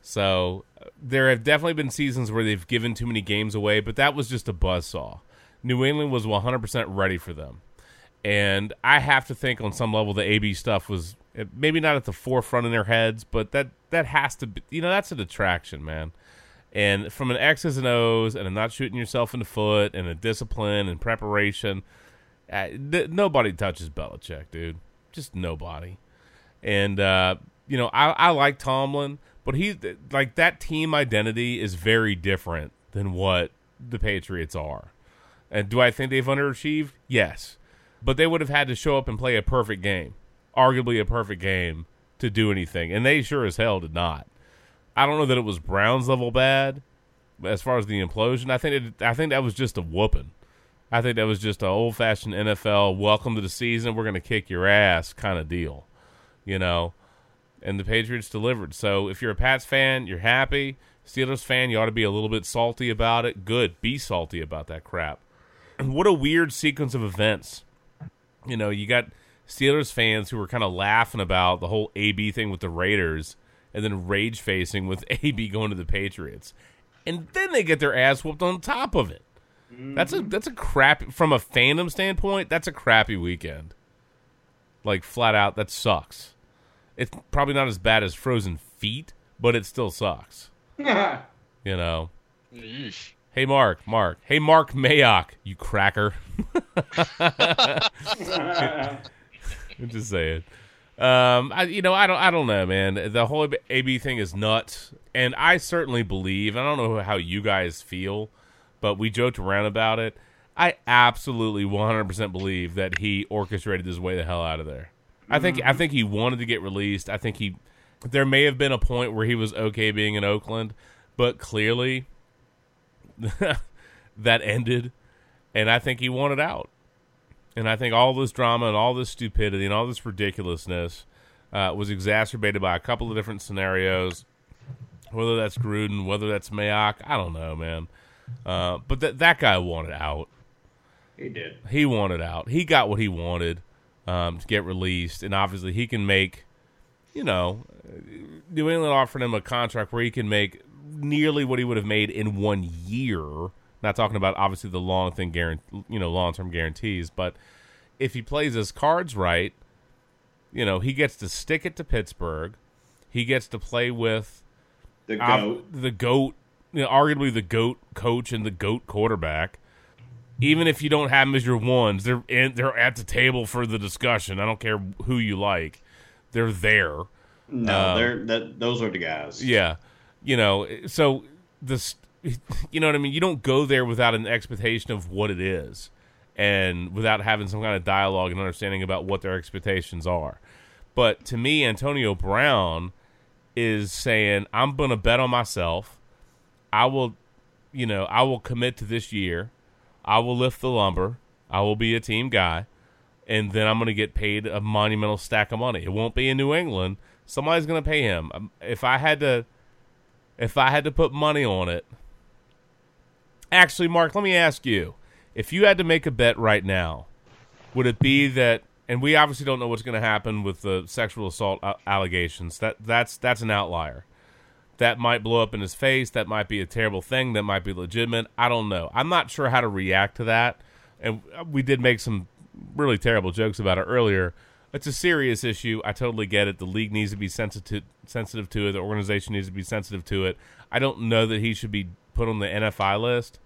so there have definitely been seasons where they've given too many games away, but that was just a buzzsaw. New England was 100% ready for them, and I have to think on some level the AB stuff was uh, maybe not at the forefront in their heads, but that that has to be, you know, that's an attraction, man. And from an X's and O's and a not shooting yourself in the foot and a discipline and preparation, uh, th- nobody touches Belichick, dude. Just nobody. And uh, you know, I, I like Tomlin, but he's like that team identity is very different than what the Patriots are. And do I think they've underachieved? Yes, but they would have had to show up and play a perfect game, arguably a perfect game, to do anything, and they sure as hell did not. I don't know that it was Browns level bad as far as the implosion. I think it, I think that was just a whooping. I think that was just an old fashioned NFL welcome to the season. We're going to kick your ass kind of deal, you know. And the Patriots delivered. So if you're a Pats fan, you're happy. Steelers fan, you ought to be a little bit salty about it. Good, be salty about that crap. And what a weird sequence of events. You know, you got Steelers fans who were kind of laughing about the whole AB thing with the Raiders and then rage facing with AB going to the Patriots. And then they get their ass whooped on top of it. That's a that's a crap from a fandom standpoint, that's a crappy weekend. Like flat out that sucks. It's probably not as bad as frozen feet, but it still sucks. You know. Yeesh. Hey Mark, Mark. Hey Mark Mayock, you cracker. I'm just saying. Um, I, you know, I don't, I don't know, man. The whole AB thing is nuts, and I certainly believe. I don't know how you guys feel, but we joked around about it. I absolutely 100% believe that he orchestrated his way the hell out of there. I think, I think he wanted to get released. I think he, there may have been a point where he was okay being in Oakland, but clearly, that ended, and I think he wanted out. And I think all this drama and all this stupidity and all this ridiculousness uh, was exacerbated by a couple of different scenarios. Whether that's Gruden, whether that's Mayock, I don't know, man. Uh, but that that guy wanted out. He did. He wanted out. He got what he wanted um, to get released, and obviously he can make. You know, New England offered him a contract where he can make nearly what he would have made in one year. Not talking about obviously the long thing, guarantee, you know, long term guarantees, but if he plays his cards right, you know, he gets to stick it to Pittsburgh. He gets to play with The goat. the goat, you know, arguably the goat coach and the goat quarterback. Even if you don't have them as your ones, they're in, they're at the table for the discussion. I don't care who you like, they're there. No, Um, they're that. Those are the guys. Yeah, you know, so this, you know what I mean. You don't go there without an expectation of what it is, and without having some kind of dialogue and understanding about what their expectations are. But to me, Antonio Brown is saying, "I'm going to bet on myself. I will, you know, I will commit to this year. I will lift the lumber. I will be a team guy." and then I'm going to get paid a monumental stack of money. It won't be in New England. Somebody's going to pay him. Um, If I had to, if I had to put money on it, actually, Mark, let me ask you: if you had to make a bet right now, would it be that? And we obviously don't know what's going to happen with the sexual assault allegations. That that's that's an outlier. That might blow up in his face. That might be a terrible thing. That might be legitimate. I don't know. I'm not sure how to react to that. And we did make some really terrible jokes about it earlier. It's a serious issue. I totally get it. The league needs to be sensitive sensitive to it. The organization needs to be sensitive to it. I don't know that he should be put on the NFI list.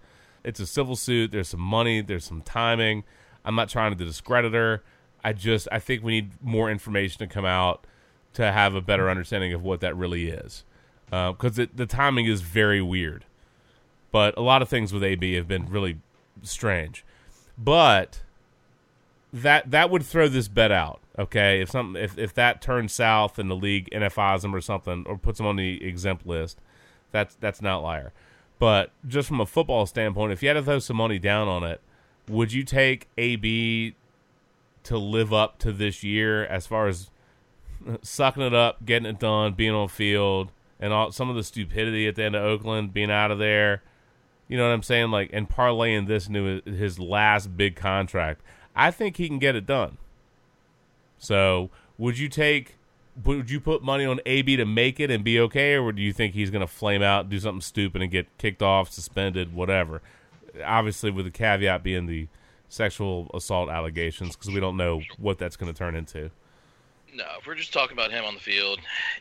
It's a civil suit. There's some money. There's some timing. I'm not trying to discredit her. I just I think we need more information to come out to have a better understanding of what that really is, uh, because the timing is very weird. But a lot of things with AB have been really strange. But that that would throw this bet out. Okay, if something if, if that turns south and the league NFIs him or something or puts him on the exempt list, that's that's an outlier. But just from a football standpoint, if you had to throw some money down on it, would you take AB to live up to this year as far as sucking it up, getting it done, being on field, and all some of the stupidity at the end of Oakland being out of there. You know what I'm saying? Like and parlaying this into his last big contract. I think he can get it done. So, would you take would you put money on AB to make it and be okay or do you think he's going to flame out, do something stupid and get kicked off, suspended, whatever? Obviously with the caveat being the sexual assault allegations because we don't know what that's going to turn into. No, if we're just talking about him on the field,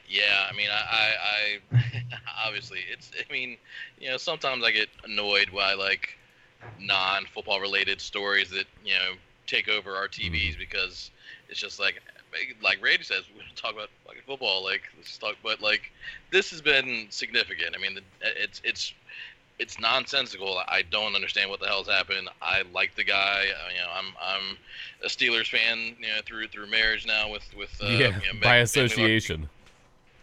yeah. I mean, I, I, I obviously it's. I mean, you know, sometimes I get annoyed by like non-football related stories that you know take over our TVs mm-hmm. because it's just like, like Randy says, we don't talk about fucking football. Like, let's talk. But like, this has been significant. I mean, the- it's it's it's nonsensical. I don't understand what the hell's happened. I like the guy. Uh, you know, I'm I'm a Steelers fan. You know, through through marriage now with with uh, yeah, you know, by association.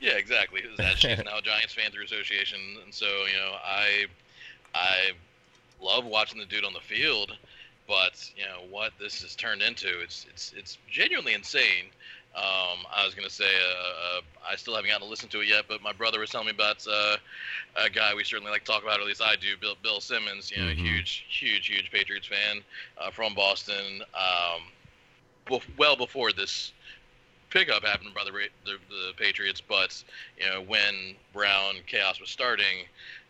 Yeah, exactly. She's now a Giants fan through association, and so you know, I I love watching the dude on the field, but you know what this has turned into, it's it's it's genuinely insane. Um, I was gonna say, uh, uh, I still haven't gotten to listen to it yet, but my brother was telling me about uh, a guy we certainly like to talk about, or at least I do, Bill Bill Simmons. You know, Mhm. huge, huge, huge Patriots fan uh, from Boston. Um, bef- well before this pickup happened by the, the the Patriots, but you know when Brown chaos was starting,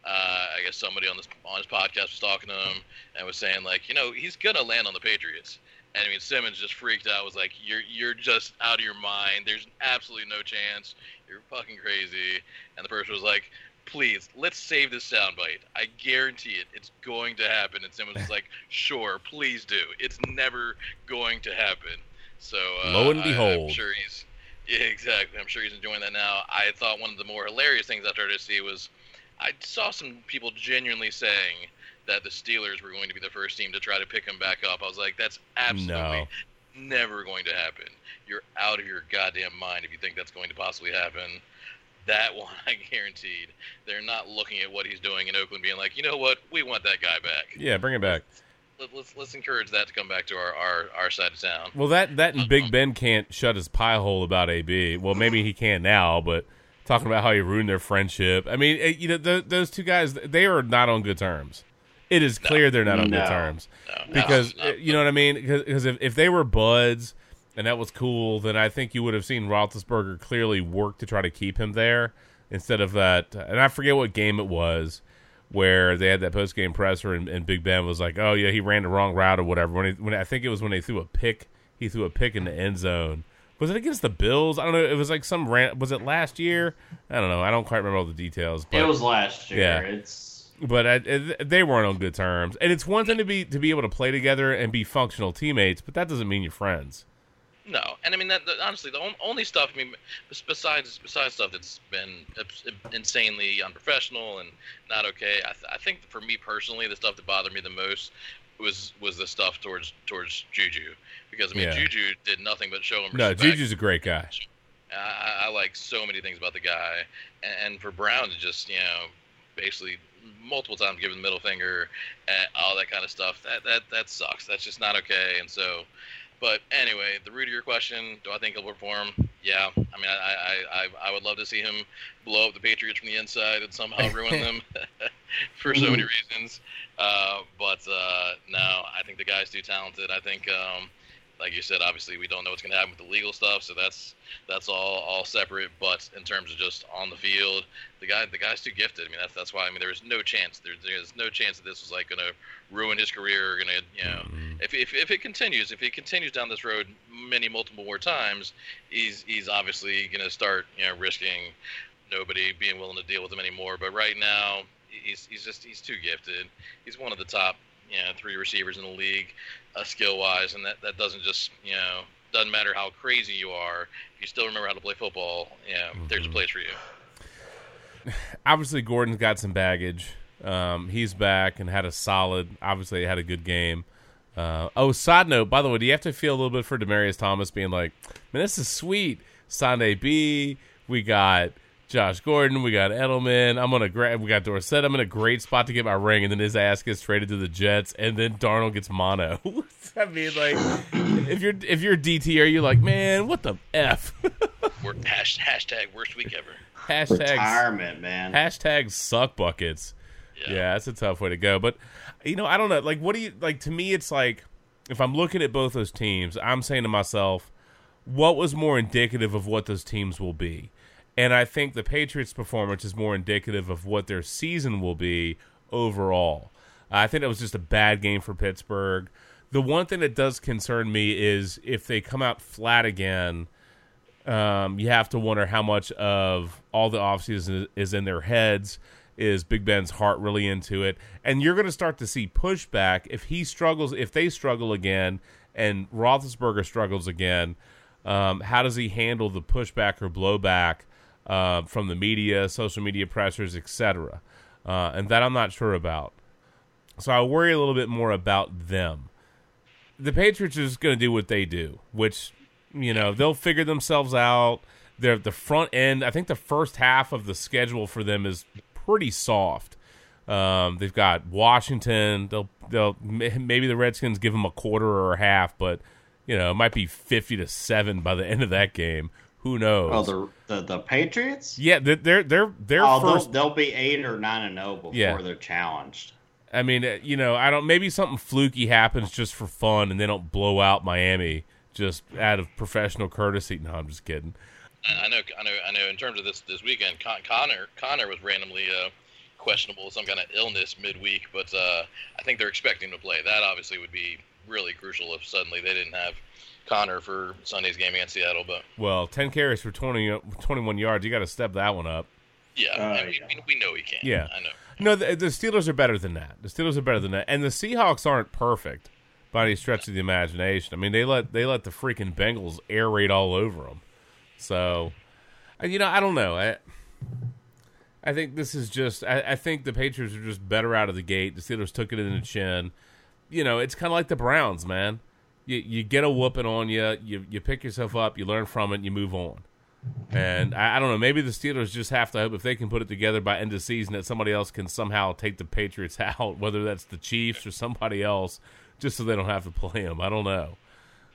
uh, I guess somebody on this on his podcast was talking to him and was saying like, you know, he's gonna land on the Patriots. And I mean, Simmons just freaked out. Was like, "You're you're just out of your mind. There's absolutely no chance. You're fucking crazy." And the person was like, "Please, let's save this soundbite. I guarantee it. It's going to happen." And Simmons was like, "Sure, please do. It's never going to happen." So uh, Lo and I- I'm behold. sure he's yeah, exactly. I'm sure he's enjoying that now. I thought one of the more hilarious things I started to see was I saw some people genuinely saying that the Steelers were going to be the first team to try to pick him back up. I was like, that's absolutely No. never going to happen. You're out of your goddamn mind if you think that's going to possibly happen. That one, I guaranteed. They're not looking at what he's doing in Oakland, being like, you know what, we want that guy back. Yeah, bring him back. Let, let's let's encourage that to come back to our, our, our side of town. Well, that that and Big uh-huh. Ben can't shut his pie hole about AB. Well, maybe he can now, but talking about how he ruined their friendship. I mean, eh, you know, th- those two guys, they are not on good terms. It is clear they're not on No. good terms No, because no, no. you know what I mean. Because if if they were buds and that was cool, then I think you would have seen Roethlisberger clearly work to try to keep him there instead of that. And I forget what game it was where they had that post game presser and, and Big Ben was like, "Oh yeah, he ran the wrong route or whatever." When, he, when I think it was when they threw a pick, he threw a pick in the end zone. Was it against the Bills? I don't know. It was like some rant. Was it last year? I don't know. I don't quite remember all the details. But it was last year. yeah. It's but I, it, they weren't on good terms. And it's one thing to be to be able to play together and be functional teammates, but that doesn't mean you're friends. No, and I mean that, that honestly, the on- only stuff I mean, besides besides stuff that's been insanely unprofessional and not okay. I, th- I think for me personally, the stuff that bothered me the most was was the stuff towards towards Juju because I mean Yeah. Juju did nothing but show him No, respect. Juju's a great guy. I, I- like so many things about the guy, and, and for Brown to just you know basically multiple times give him the middle finger and all that kind of stuff that that that sucks. That's just not okay. And so, but anyway, the root of your question, do I think he'll perform? Yeah, I mean, I I, I, I would love to see him blow up the Patriots from the inside and somehow ruin them for so many reasons. Uh, but uh, no, I think the guy's too talented. I think. Um, like you said, obviously we don't know what's going to happen with the legal stuff, so that's that's all all separate. But in terms of just on the field, the guy the guy's too gifted. I mean, that's that's why. I mean, there's no chance. There, there's no chance that this was like going to ruin his career. Or going to you know, mm-hmm. if, if if it continues, if he continues down this road many multiple more times, he's he's obviously going to start you know risking nobody being willing to deal with him anymore. But right now, he's he's just he's too gifted. He's one of the top you know three receivers in the league, uh, skill wise, and that that doesn't just you know doesn't matter how crazy you are. If you still remember how to play football, yeah, there's a place for you. obviously Gordon's got some baggage. Um, he's back and had a solid. Obviously, had a good game. Uh, oh, side note, by the way, do you have to feel a little bit for Demaryius Thomas being like, "Man, this is sweet." Sunday B, we got Josh Gordon, we got Edelman. I'm gonna grab. We got Dorsett. I'm in a great spot to get my ring, and then his ass gets traded to the Jets, and then Darnold gets mono. I mean, like, if you're if you're DT, are you like, man, what the f? Wor- hash, hashtag worst week ever. Hashtag Retirement, man. Hashtag suck buckets. Yeah. that's a tough way to go. But you know, I don't know. Like, what do you like? To me, it's like if I'm looking at both those teams, I'm saying to myself, what was more indicative of what those teams will be? And I think the Patriots' performance is more indicative of what their season will be overall. I think it was just a bad game for Pittsburgh. The one thing that does concern me is if they come out flat again, um, you have to wonder how much of all the offseason is in their heads. Is Big Ben's heart really into it? And you're going to start to see pushback if he struggles, if they struggle again, and Roethlisberger struggles again. Um, how does he handle the pushback or blowback uh, from the media, social media pressures, etc.? Uh, and that I'm not sure about. So I worry a little bit more about them. The Patriots are just going to do what they do, which you know they'll figure themselves out. They're the front end. I think the first half of the schedule for them is pretty soft. Um, they've got Washington. They'll they'll maybe the Redskins give them a quarter or a half, but you know it might be fifty to seven by the end of that game. Who knows? Oh, the the, the Patriots? yeah, they're they're they're, they're Oh, first. they'll, they'll be eight or nine and zero before Yeah. they're challenged. I mean, uh, you know, I don't. Maybe something fluky happens just for fun, and they don't blow out Miami just out of professional courtesy. No, I'm just kidding. I I know, I know, I know. In terms of this this weekend, Con- Conner Conner was randomly uh, questionable with some kind of illness midweek, but uh, I think they're expecting him to play. That obviously would be really crucial if suddenly they didn't have Conner for Sunday's game against Seattle. But Well, ten carries for 20, uh, 21 yards. You got to step that one up. yeah, Uh, and we, we, we know he can. Yeah. I know. No, the, the Steelers are better than that. The Steelers are better than that, and the Seahawks aren't perfect by any stretch of the imagination. I mean, they let they let the freaking Bengals air raid all over them. So, uh, you know, I don't know. I I think this is just. I, I think the Patriots are just better out of the gate. The Steelers took it in the chin. You know, it's kind of like the Browns, man. You you get a whooping on you, you you pick yourself up, you learn from it, and you move on. And I, I don't know. Maybe the Steelers just have to hope if they can put it together by end of season that somebody else can somehow take the Patriots out, whether that's the Chiefs or somebody else, just so they don't have to play them. I don't know.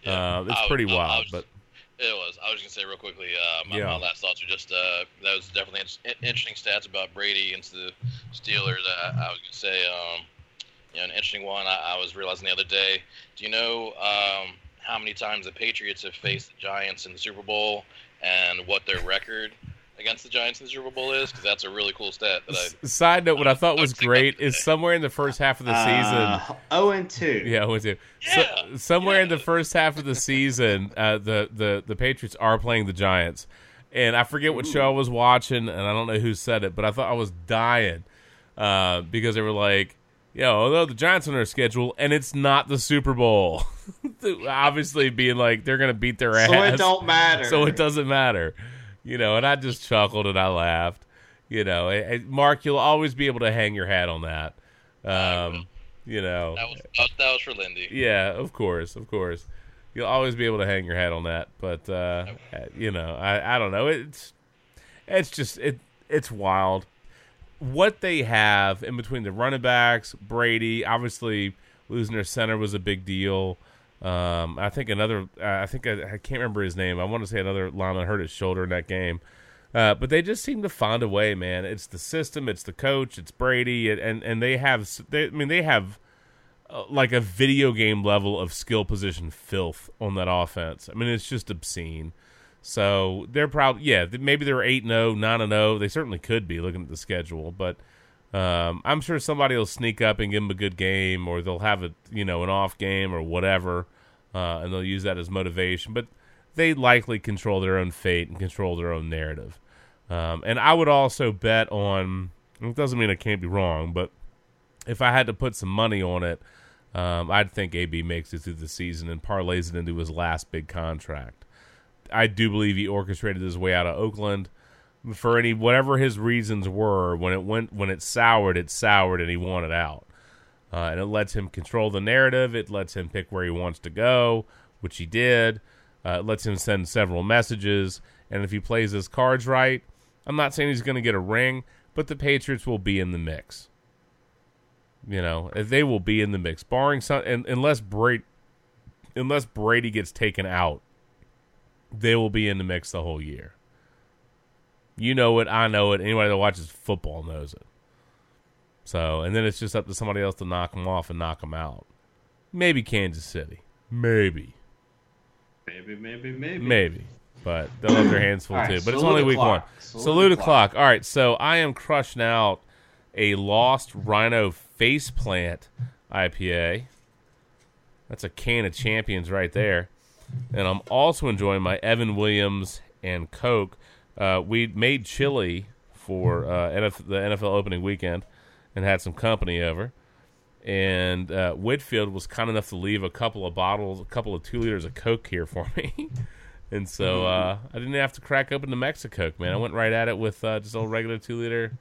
Uh, it's was- pretty wild, was- but It was. I was gonna say real quickly. Uh, my, Yeah. my last thoughts are just uh, that was definitely in- interesting stats about Brady against the Steelers. I, I was gonna say, um, you know, an interesting one. I, I was realizing the other day. Do you know um, how many times the Patriots have faced the Giants in the Super Bowl and what their record against the Giants in the Super Bowl is? Because that's a really cool stat that I. S- side note, what I thought was great is somewhere in the first half of the season. Uh, zero and two. Yeah, I went to. So, somewhere in the first half of the season, uh, the, the the Patriots are playing the Giants, and I forget what show I was watching, and I don't know who said it, but I thought I was dying uh, because they were like, "Yo, although the Giants on their schedule, and it's not the Super Bowl." Obviously, being like they're gonna beat their ass, So it don't matter. So it doesn't matter, you know. And I just chuckled and I laughed, you know. And- and Mark, you'll always be able to hang your hat on that. Um, you know, That was that was, that was for Lindy. yeah, of course, of course. You'll always be able to hang your hat on that, but uh, you know, I, I don't know. It's it's just it it's wild what they have in between the running backs, Brady. Obviously, losing their center was a big deal. Um, I think another. I think I, I can't remember his name. I want to say another lineman hurt his shoulder in that game. Uh, but they just seem to find a way, man. It's the system, it's the coach, it's Brady, and and, and they have. They, I mean, they have uh, like a video game level of skill position filth on that offense. I mean, it's just obscene. So they're probably yeah, maybe they're 8 and 0, 9 0. They certainly could be looking at the schedule, but um, I'm sure somebody will sneak up and give them a good game or they'll have a, you know, an off game or whatever. Uh, and they'll use that as motivation, but they likely control their own fate and control their own narrative. Um, and I would also bet on. It doesn't mean I can't be wrong, but if I had to put some money on it, um, I'd think AB makes it through the season and parlays it into his last big contract. I do believe he orchestrated his way out of Oakland for any whatever his reasons were. When it went when it soured, it soured, and he wanted out. Uh, and it lets him control the narrative. It lets him pick where he wants to go, which he did. Uh, it lets him send several messages. And if he plays his cards right, I'm not saying he's going to get a ring, but the Patriots will be in the mix. You know, they will be in the mix, barring some, unless Brady, unless Brady gets taken out, they will be in the mix the whole year. You know it. I know it. Anybody that watches football knows it. So, and then it's just up to somebody else to knock them off and knock them out. Maybe Kansas City. Maybe. Maybe, maybe, maybe. Maybe. But they'll have their hands full right, too. But it's only week clock. one. Salute Salute the a clock. All right, so I am crushing out a Lost Rhino Faceplant IPA. That's a can of champions right there. And I'm also enjoying my Evan Williams and Coke. Uh, we made chili for uh, NF- the NFL opening weekend and had some company over. And uh, Whitfield was kind enough to leave a couple of bottles, a couple of two liters of Coke here for me. and so uh, I didn't have to crack open the Mexicoke, man. I went right at it with uh, just a regular two liter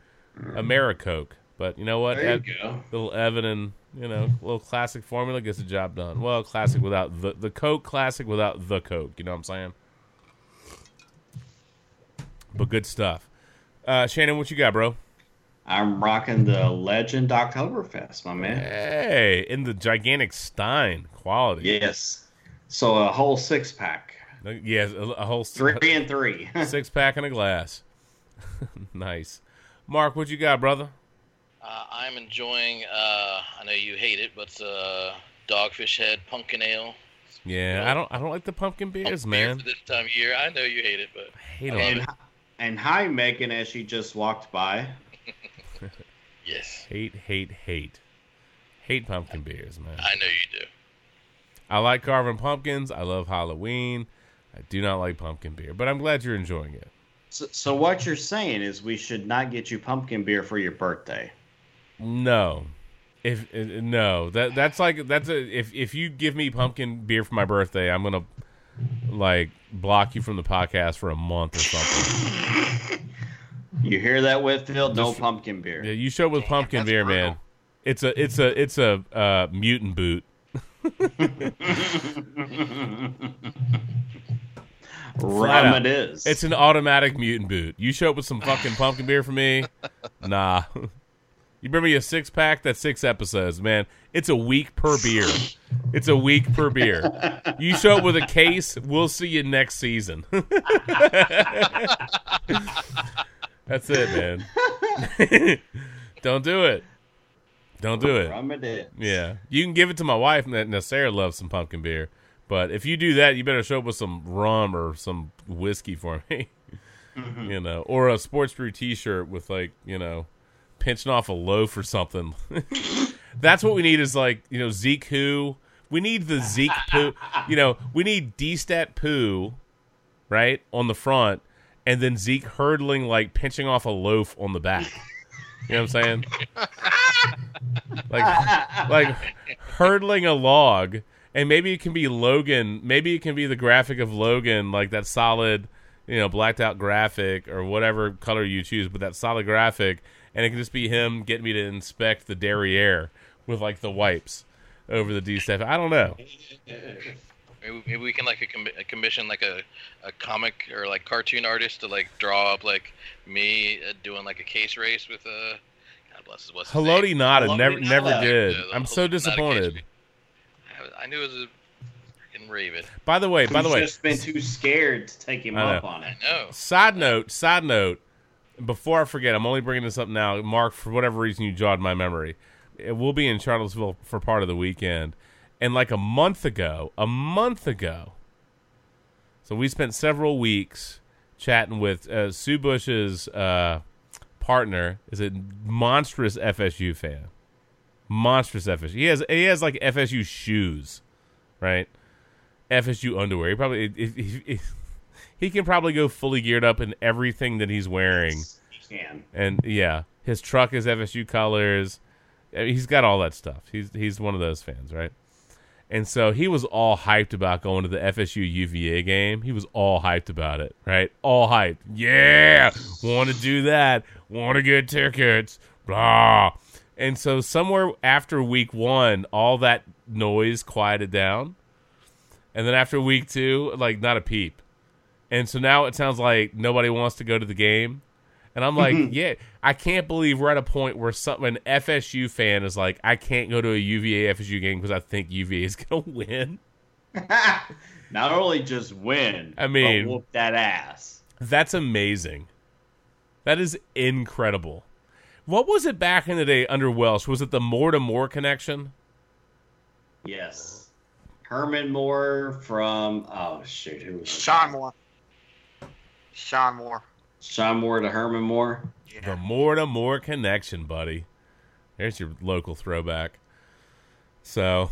Americoke. But you know what? There you Ed-. Little Evan and you know, little classic formula gets the job done. Well, classic without the the Coke, classic without the Coke. You know what I'm saying? But good stuff. Uh, Shannon, what you got, bro? I'm rocking the Legend Oktoberfest, my man. Hey, in the gigantic Stein quality. Yes. So a whole six pack. Yes, a, a whole Three and three. six pack and a glass. nice. Mark, what you got, brother? Uh, I'm enjoying. Uh, I know you hate it, but uh, Dogfish Head Pumpkin Ale. Yeah, I don't I don't like the pumpkin beers, man. For this time of year, I know you hate it, but hate I love and, it. and hi, Megan, as she just walked by. Yes, Hate, hate, hate. Hate pumpkin beers, man. I know you do. I like carving pumpkins. I love Halloween. I do not like pumpkin beer, but I'm glad you're enjoying it. So, so what you're saying is we should not get you pumpkin beer for your birthday. No. If no, that that's like that's a if if you give me pumpkin beer for my birthday, I'm going to like block you from the podcast for a month or something. You hear that, Whitfield? No Just- pumpkin beer. Yeah, you show up with pumpkin beer, man. It's a it's a it's a uh, mutant boot. Flat Rum it is. It's an automatic mutant boot. You show up with some fucking pumpkin beer for me, nah. You bring me a six pack. That's six episodes, man. It's a week per beer. It's a week per beer. You show up with a case. We'll see you next season. That's it, man. Don't do it. Don't do it. Rum it is. Yeah, you can give it to my wife. Now, now, Sarah loves some pumpkin beer, but if you do that, you better show up with some rum or some whiskey for me. Mm-hmm. You know, or a sports brew T-shirt with like you know, pinching off a loaf or something. That's what we need. Is like you know Zeke who we need the Zeke poo. You know, we need D-stat poo, right on the front, and then Zeke hurdling like pinching off a loaf on the back. You know what I'm saying? like like hurdling a log and maybe it can be logan maybe it can be the graphic of logan like that solid you know blacked out graphic or whatever color you choose but that solid graphic and it can just be him getting me to inspect the derriere with like the wipes over the d step i don't know Maybe, maybe we can like a commi- a commission like a, a comic or like cartoon artist to like draw up like me uh, doing like a case race with uh, God bless his what's his Haloti name? Ngata Haloti never never did Yeah, i'm so disappointed. I, I knew it was a freaking Raven. by the way by the Who's way just been too scared to take him up on it. No, Side note, side note. Before I forget, I'm only bringing this up now. Mark, for whatever reason, you jogged my memory. It will be in Charlottesville for part of the weekend, and like a month ago, a month ago. So we spent several weeks chatting with uh, Sue Bush's uh, partner. Is a monstrous FSU fan. Monstrous FSU. He has he has like FSU shoes, right? FSU underwear. He probably if, if, if, he can probably go fully geared up in everything that he's wearing. He can. And yeah, his truck is FSU colors. He's got all that stuff. He's he's one of those fans, right? And so he was all hyped about going to the FSU UVA game. He was all hyped about it, right? All hyped. Yeah, want to do that. Want to get tickets. Blah. And so somewhere after week one, all that noise quieted down. And then after week two, like not a peep. And so now it sounds like nobody wants to go to the game. And I'm like, mm-hmm. yeah, I can't believe we're at a point where some an FSU fan is like, I can't go to a UVA FSU game because I think UVA is going to win. Not only just win, I mean- but whoop that ass. That's amazing. That is incredible. What was it back in the day under Welsh? Was it the more to more connection? Yes. Herman Moore from oh shoot, who was it? Sean Moore. Shawn Moore. Shawn Moore to Herman Moore. The Moore to Moore connection, buddy. There's your local throwback. So,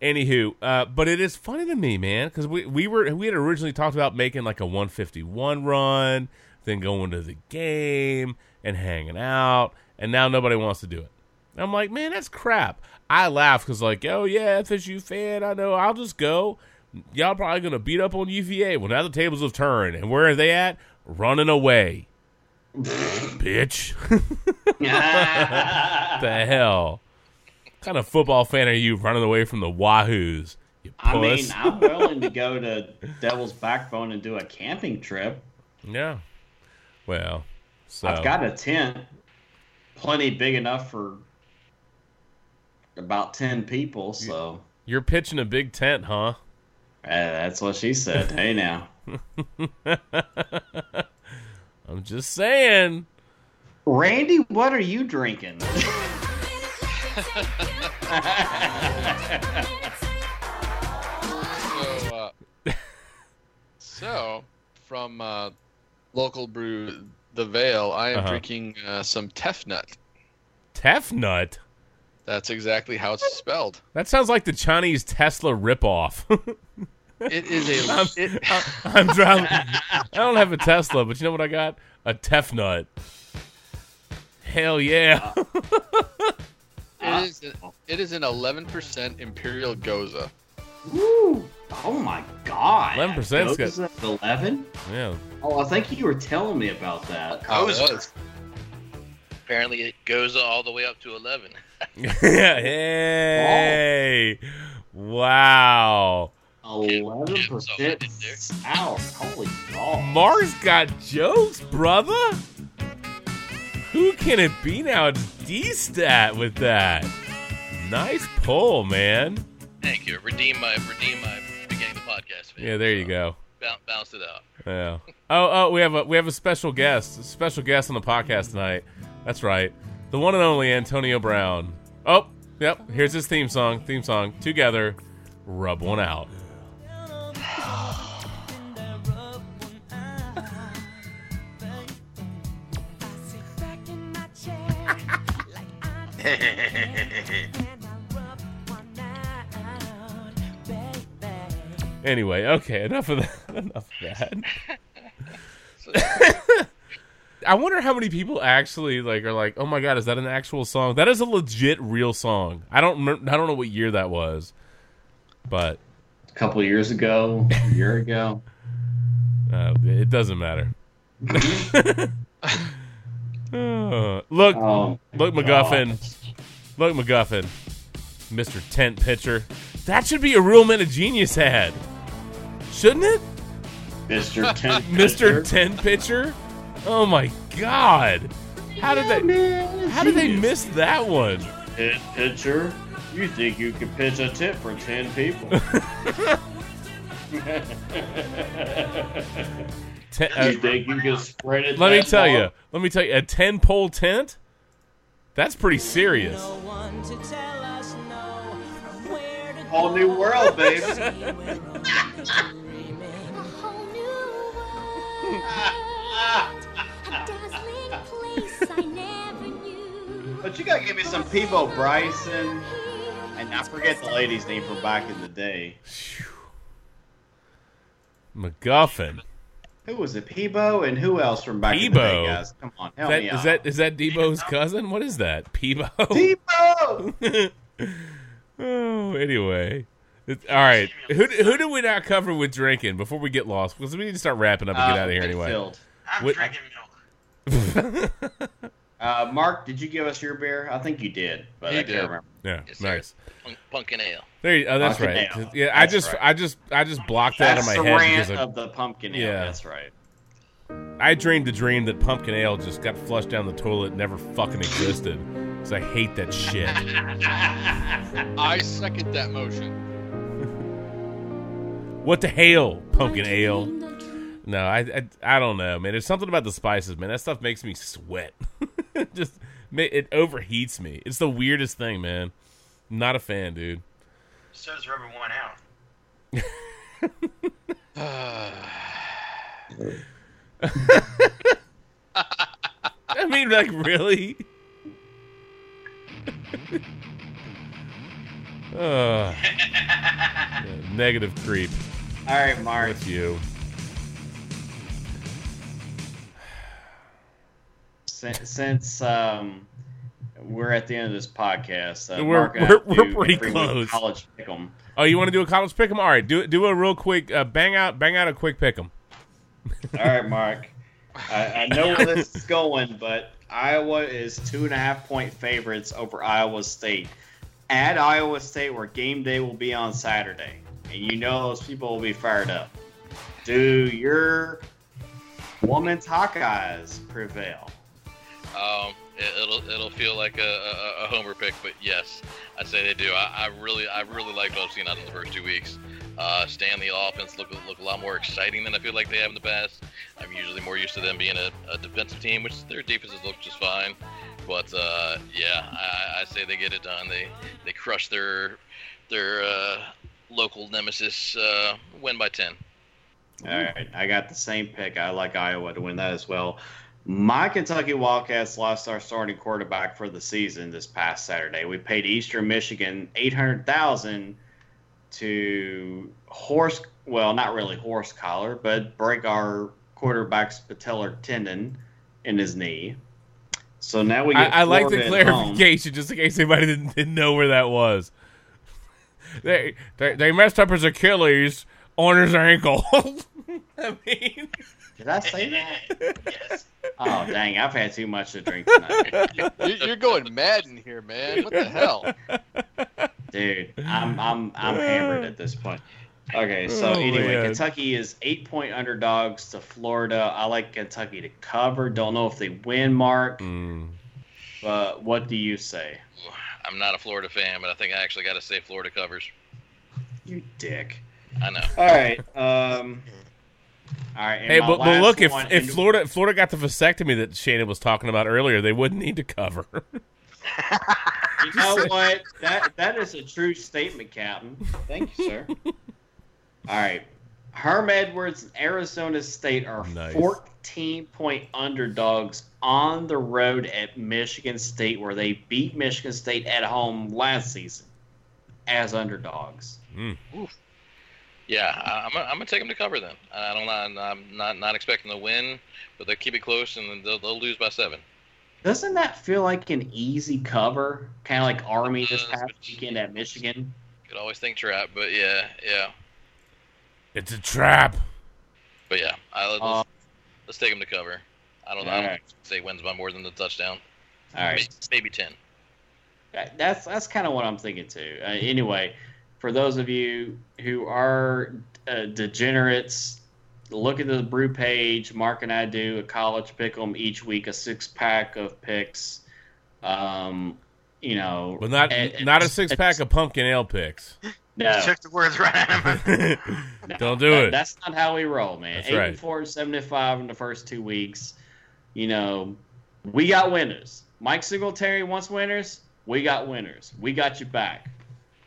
anywho, uh, but it is funny to me, man, because we we were we had originally talked about making like a 151 run, then going to the game and hanging out, and now nobody wants to do it. And I'm like, man, that's crap. I laugh because like, oh yeah, FSU fan, I know, I'll just go. Y'all probably gonna beat up on UVA. Well, now the tables have turned, and where are they at? Running away, bitch. the hell? What kind of football fan are you running away from the Wahoos? You puss. I mean, I'm willing to go to Devil's Backbone and do a camping trip. yeah. Well, so I've got a tent, plenty big enough for about ten people. So you're pitching a big tent, huh? Uh, that's what she said. hey now, I'm just saying. Randy, what are you drinking? So, uh, so from uh, local brew, the Vale, I am Uh-huh. drinking uh, some Tefnut. Tefnut. That's exactly how it's spelled. That sounds like the Chinese Tesla ripoff. It is a. I'm, it, I'm driving. I don't have a Tesla, but you know what I got? A Tefnut. Hell yeah. Uh, it uh, is. It is an 11% Imperial Gose. Woo! Oh my god, 11% 's got- eleven. yeah. Oh, I think you were telling me about that. Oh, it Goza. Apparently, it goes all the way up to eleven. hey. Wow. Eleven Yeah, percent so I did Holy God! Mars got jokes, brother. Who can it be now? It's D-Stat with that. Nice pull, man. Thank you. Redeem my redeem my beginning the podcast. Yeah, there you go. Bounce, bounced it out. Yeah. Oh, oh, we have a we have a special guest, a special guest on the podcast tonight. That's right, the one and only Antonio Brown. Oh, yep. Here's his theme song. Theme song. Together, rub one out. Anyway, okay, enough of that. enough of that. I wonder how many people actually like are like, "Oh my god, is that an actual song?" That is a legit real song. I don't I don't know what year that was. But couple years ago, a year ago. uh, it doesn't matter. Look, Oh, look MacGuffin. Look MacGuffin. Mr. Tent Pitcher. That should be a real Men of Genius ad. Shouldn't it? Mr. Ten. Mr. Tent Pitcher? Oh my god. How did they How did they miss that one? Pit pitcher? You think you could pitch a tit for ten people? Ten- uh, you think you can spread it? let me tell long? you. Let me tell you. A ten pole tent. That's pretty serious. Whole new world, baby. But you gotta give me some Peabo Bryson, and I forget the lady's name from back in the day. MacGuffin. Who was it? Peabo and who else from back in the day, Peabo. guys? Come on, help That, me is out. that is that Debo's cousin? What is that? Peabo. Peabo? oh, anyway. It- all right. Who who did we not cover with drinking before we get lost? Because we need to start wrapping up and get Uh, out of here anyway. Whitfield. I'm What- drinking milk. Uh, Mark, did you give us your beer? I think you did, but He I did. can't remember. Yeah, Yes, nice. Punk, pumpkin ale. There, you, oh, that's Pumpkin right. ale. Yeah, I just, right. I just, I just blocked that That's out of my head rant because of the pumpkin ale. Yeah. That's right. I, I dreamed the dream that pumpkin ale just got flushed down the toilet, never fucking existed. Because I hate that shit. I second that motion. What the hell, pumpkin ale? No, I, I I don't know, man. There's something about the spices, man. That stuff makes me sweat. Just it overheats me. It's the weirdest thing, man. Not a fan, dude. So does rubber one out. I mean, like really. uh, yeah, negative creep. All right, Mark. With you. Since, since um, we're at the end of this podcast, uh, We're- Mark and I we're- we're pretty close. College pick'em. Oh, you want to do a college pick'em? All right, do do a real quick uh, bang out bang out a quick pick'em. All right, Mark. I, I know where this is going, but Iowa is two and a half point favorites over Iowa State. At Iowa State, where game day will be on Saturday, and you know those people will be fired up. Do your woman's Hawkeyes prevail? Um, it, it'll it'll feel like a, a, a homer pick, but yes, I'd say they do. I, I really I really liked what I've seen out of the first two weeks. Uh, Stanley offense look look a lot more exciting than I feel like they have in the past. I'm usually more used to them being a, a defensive team, which their defenses look just fine. But uh, yeah, I, I say they get it done. They they crush their their uh, local nemesis, uh, win by ten. All right, I got the same pick. I like Iowa to win that as well. My Kentucky Wildcats lost our starting quarterback for the season this past Saturday. We paid Eastern Michigan eight hundred thousand to horse, well, not really horse collar, but break our quarterback's patellar tendon in his knee. So now we I, get I like the Florida at home. clarification, just in case anybody didn't, didn't know where that was. They, they they messed up his Achilles on his ankle. I mean, Did I say that? Yes. Oh dang! I've had too much to drink tonight. You- You're going mad in here, man. What the hell? Dude, I'm I'm I'm hammered at this point. Okay, so Oh, anyway, man. Kentucky is eight point underdogs to Florida. I like Kentucky to cover. Don't know if they win, Mark. Mm. But what do you say? I'm not a Florida fan, but I think I actually got to say Florida covers. You dick. I know. All right. Um. All right. hey, but, but look, if if and- Florida if Florida got the vasectomy that Shannon was talking about earlier, they wouldn't need to cover. you know what, that that is a true statement, Captain. Thank you, sir. All right. Herm Edwards and Arizona State are Nice. 14 point underdogs on the road at Michigan State, where they beat Michigan State at home last season as underdogs. Hmm. Yeah, I- I'm, gonna- I'm gonna take them to cover then. I don't know. I'm not not expecting to win, but they'll keep it close and they'll, they'll lose by seven. Doesn't that feel like an easy cover? Kind of like Army this Uh, past weekend at Michigan. Could always think trap, but yeah, yeah, it's a trap. but yeah. I, let's, Uh, let's take them to cover. I don't know. I don't right. say wins by more than the touchdown. All right. Maybe, maybe ten. That's that's kind of what I'm thinking too. Uh, anyway, for those of you who are uh, degenerates, look at the brew page. Mark and I do a college pick 'em each week, a six pack of picks. Um, you know, But not and- not a six pack of pumpkin ale picks. No, Took the words right out of my no, Don't do that- it. That's not how we roll, man. That's Eight right. and four, seven and five in the first two weeks. You know, we got winners. Mike Singletary wants winners. We got winners. We got you back.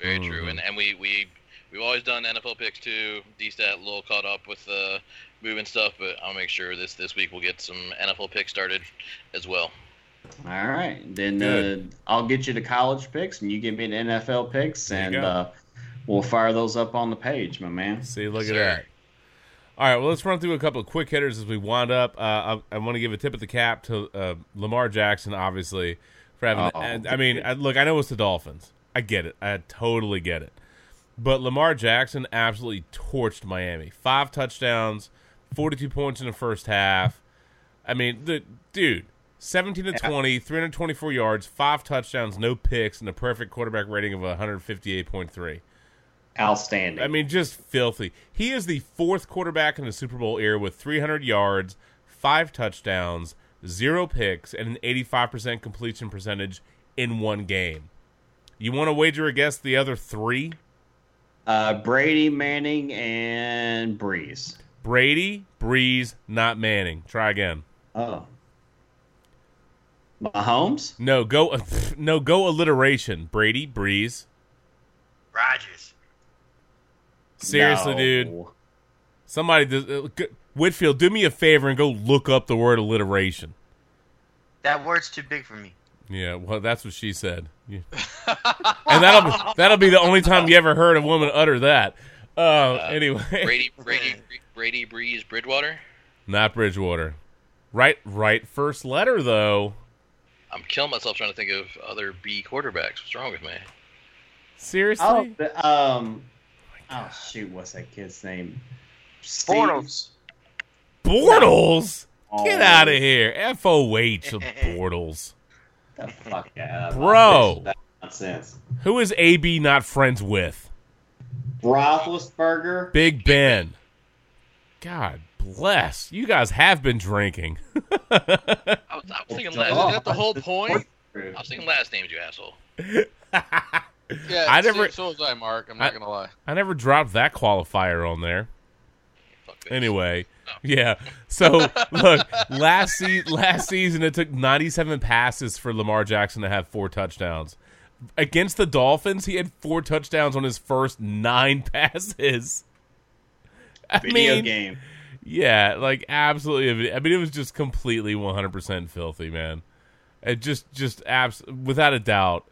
Very Mhm. true. And and we we we've always done NFL picks too. D-stat a little caught up with uh, moving stuff, but I'll make sure this this week we'll get some NFL picks started as well. All right, then uh, I'll get you the college picks, and you give me the NFL picks, There and uh, we'll fire those up on the page, my man. See, look Sir. at that. All right, well, let's run through a couple of quick hitters as we wind up. Uh, I, I want to give a tip of the cap to uh, Lamar Jackson, obviously, for having. I mean, I, look, I know it's the Dolphins. I get it. I totally get it. But Lamar Jackson absolutely torched Miami. Five touchdowns, forty-two points in the first half. I mean, the dude, seventeen to 20, 324 yards, five touchdowns, no picks, and a perfect quarterback rating of one hundred fifty-eight point three. Outstanding. I mean, just filthy. He is the fourth quarterback in the Super Bowl era with 300 yards, five touchdowns, zero picks, and an 85% completion percentage in one game. You want to wager a guess the other three? uh, Brady, Manning, and Brees. Brady, Brees, not Manning. Try again. Oh. Mahomes? No, go no go alliteration. Brady, Brees. Rodgers. Seriously, No. dude. Somebody does, uh, Whitfield, do me a favor and go look up the word alliteration. That word's too big for me. Yeah, well, that's what she said. Yeah. and that'll be, that'll be the only time you ever heard a woman utter that. Uh, anyway, Brady, Brady, Brady, Brees, Bridgewater. not Bridgewater. Right, right. First letter though. I'm killing myself trying to think of other B quarterbacks. What's wrong with me? Seriously? Oh, the, um. Oh shoot, what's that kid's name? Steve- Bortles. Bortles. Get Oh. out of here. F O H of Bortles. The fuck out, Bro. That's nonsense. Who is AB not friends with? Roethlisberger. Big Ben. God bless. You guys have been drinking. I was, I was thinking last. Oh, Is that the whole point? I I was thinking last names, you asshole. Yeah, I never- So, was I, Mark. I'm not I- gonna lie. I never dropped that qualifier on there. Fuck this. Anyway, oh. yeah. So look, last se- last season it took 97 passes for Lamar Jackson to have four touchdowns. Against the Dolphins, he had four touchdowns on his first nine passes. I Video mean, game. yeah, like absolutely. I mean, it was just completely 100% filthy, man. It just, just abs- without a doubt,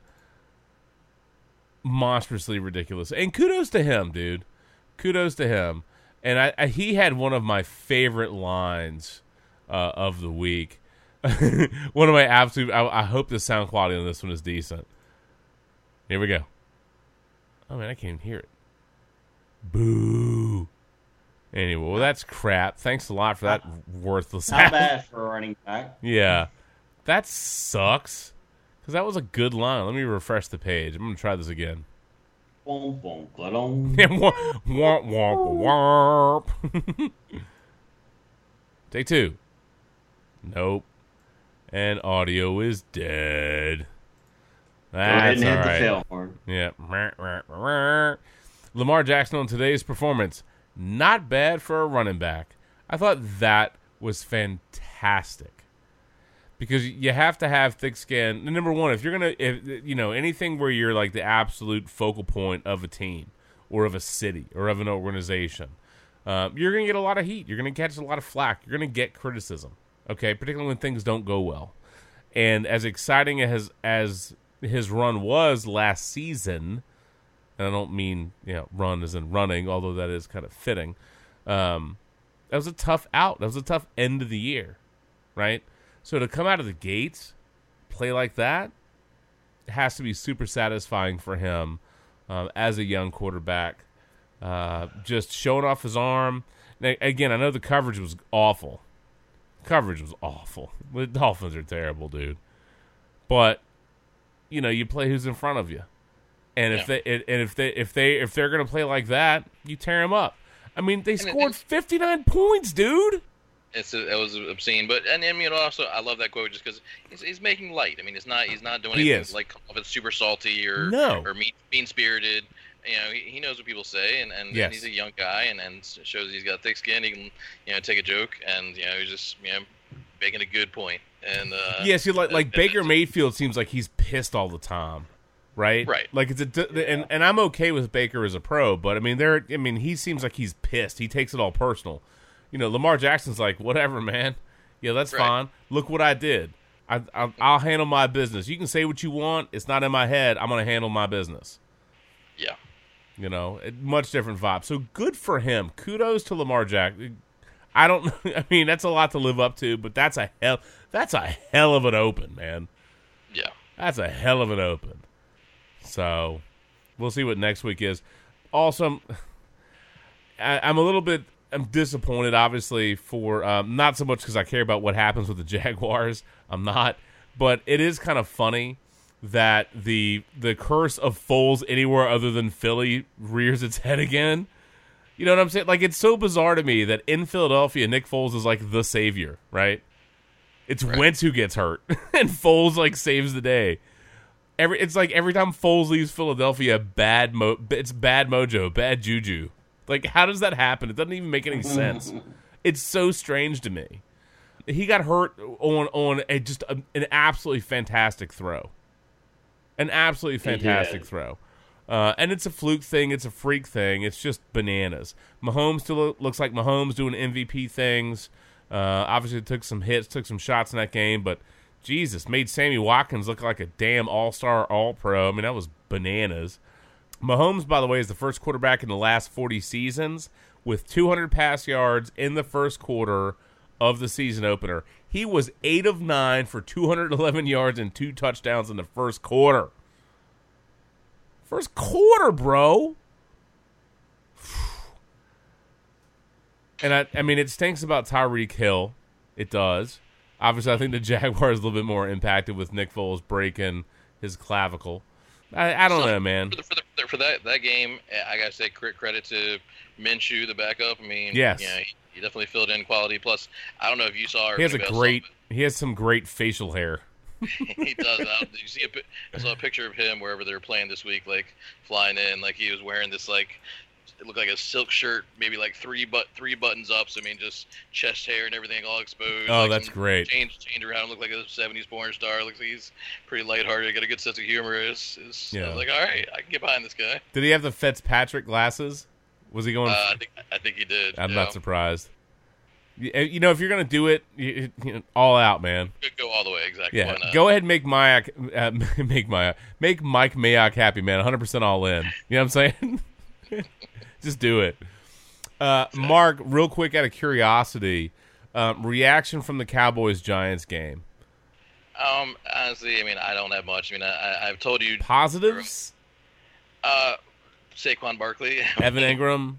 monstrously ridiculous. And kudos to him, dude. Kudos to him. And I, I he had one of my favorite lines uh, of the week. one of my absolute. I, I hope the sound quality on this one is decent. Here we go. Oh man, I can't even hear it. Boo. Anyway, well, that's crap. Thanks a lot for that worthless. Not bad for running back. Yeah, that sucks. Because that was a good line. Let me refresh the page. I'm gonna try this again. Boom, gladon. womp, womp, womp. Take two. Nope. And audio is dead. That's all the fail horn. Yeah. Lamar Jackson on today's performance, not bad for a running back. I thought that was fantastic because you have to have thick skin. Number one, if you're gonna, if you know anything where you're like the absolute focal point of a team or of a city or of an organization, uh, you're gonna get a lot of heat. You're gonna catch a lot of flack. You're gonna get criticism. Okay, particularly when things don't go well. And as exciting as as his run was last season, and I don't mean you know run as in running, although that is kind of fitting. Um, that was a tough out. That was a tough end of the year, right? So to come out of the gates, play like that, has to be super satisfying for him um, as a young quarterback. Uh, just showing off his arm. Now, again, I know the coverage was awful. Coverage was awful. The Dolphins are terrible, dude. But you know, you play who's in front of you, and if Yeah. they and if they if they if they're gonna play like that, you tear them up. I mean, they scored fifty nine points, dude. It's it was obscene, but and I mean also I love that quote just because he's, he's making light. I mean, it's not he's not doing He anything is. like if it's super salty or No. or mean mean spirited. You know, he, he knows what people say, and, and, Yes. and he's a young guy, and, and shows he's got thick skin. He can you know take a joke, and you know he's just you know making a good point. And uh, yeah, see, like like and- Baker Mayfield seems like he's pissed all the time, right? Right. Like it's a and and I'm okay with Baker as a pro, but I mean there, I mean he seems like he's pissed. He takes it all personal. You know, Lamar Jackson's like, whatever, man. Yeah, that's Right. fine. Look what I did. I, I I'll handle my business. You can say what you want. It's not in my head. I'm gonna handle my business. yeah, You know, it, much different vibe. So good for him. Kudos to Lamar Jack. I don't. I mean, that's a lot to live up to, but that's a hell. That's a hell of an open, man. yeah. That's a hell of an open. So we'll see what next week is. Also, I, I'm a little bit. I'm disappointed, obviously, for um, not so much because I care about what happens with the Jaguars. I'm not, but it is kind of funny that the the curse of Foles anywhere other than Philly rears its head again. You know what I'm saying? Like it's so bizarre to me that in Philadelphia, Nick Foles is like the savior, right? It's Wentz who gets hurt, and Foles like saves the day. Every it's like every time Foles leaves Philadelphia, bad mo it's bad mojo, bad juju. Like, how does that happen? It doesn't even make any sense. It's so strange to me. He got hurt on on a, just a, an absolutely fantastic throw, an absolutely fantastic did. throw. Uh, and it's a fluke thing. It's a freak thing. It's just bananas. Mahomes still looks like Mahomes doing MVP things. Uh, obviously, took some hits, took some shots in that game, but Jesus made Sammy Watkins look like a damn All Star, All Pro. I mean, that was bananas. Mahomes, by the way, is the first quarterback in the last 40 seasons with 200 pass yards in the first quarter of the season opener. He was 8 of 9 for 211 yards and two touchdowns in the first quarter. First quarter, bro. And I, I mean, it stinks about Tyreek Hill. It does. Obviously, I think the Jaguars a little bit more impacted with Nick Foles breaking his clavicle. I, I don't So, know, man. For, the, for, the, for that that game, I gotta say credit to Minshew, the backup. I mean, Yes. yeah, he, he definitely filled in quality. Plus, I don't know if you saw. Or He has a if anybody else great. He has some great facial hair. he does. I, did you see a? I saw a picture of him wherever they were playing this week, like flying in, like he was wearing this like. It looked like a silk shirt, maybe like three but three buttons up. So I mean, just chest hair and everything all exposed. Oh, like that's great. Change change around, look like a '70s porn star. Looks like he's pretty lighthearted, got a good sense of humor. Is is Yeah. like, all right, I can get behind this guy. Did he have the Fitzpatrick glasses? Was he going? Uh, I think I think he did. I'm yeah. not surprised. You, uh, you know, if you're gonna do it, you, you, all out, man. Go all the way, exactly. Yeah, go ahead and make Mayock, uh, make Mayock, make Mike Mayock happy, man. 100 percent all in. You know what I'm saying? Just do it. Uh, Mark, real quick, out of curiosity, um, reaction from the Cowboys Giants game. Um, honestly, I mean, I don't have much. I mean, I, I've told you, Positives. uh, Saquon Barkley, Evan Engram.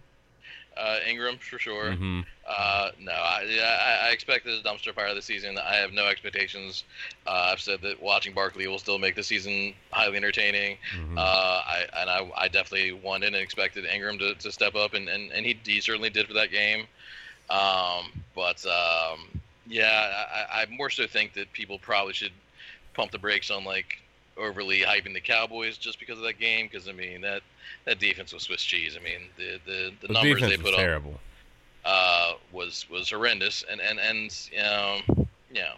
Uh, Engram for sure. Mhm. Uh, no, I, I, I expected a dumpster fire this season. I have no expectations. Uh, I've said that watching Barkley will still make the season highly entertaining. Mm-hmm. Uh, I and I, I definitely wanted and expected Engram to, to step up, and, and, and he, he certainly did for that game. Um, but um, yeah, I, I more so think that people probably should pump the brakes on like overly hyping the Cowboys just because of that game. Because I mean that that defense was Swiss cheese. I mean the the, the, The numbers they was put up terrible. uh, was was horrendous, and and and you know, you know,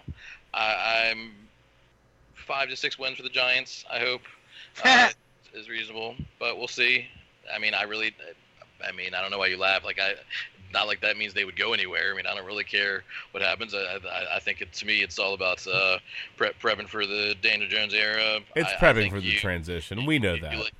I, I'm five to six wins for the Giants. I hope uh, is reasonable, but we'll see. I mean, I really, I mean, I don't know why you laugh. Like I, not like that means they would go anywhere. I mean, I don't really care what happens. I I, I think it, to me, it's all about uh, prep, prepping for the Daniel Jones era. It's I- I prepping think for the transition. We know you that. let,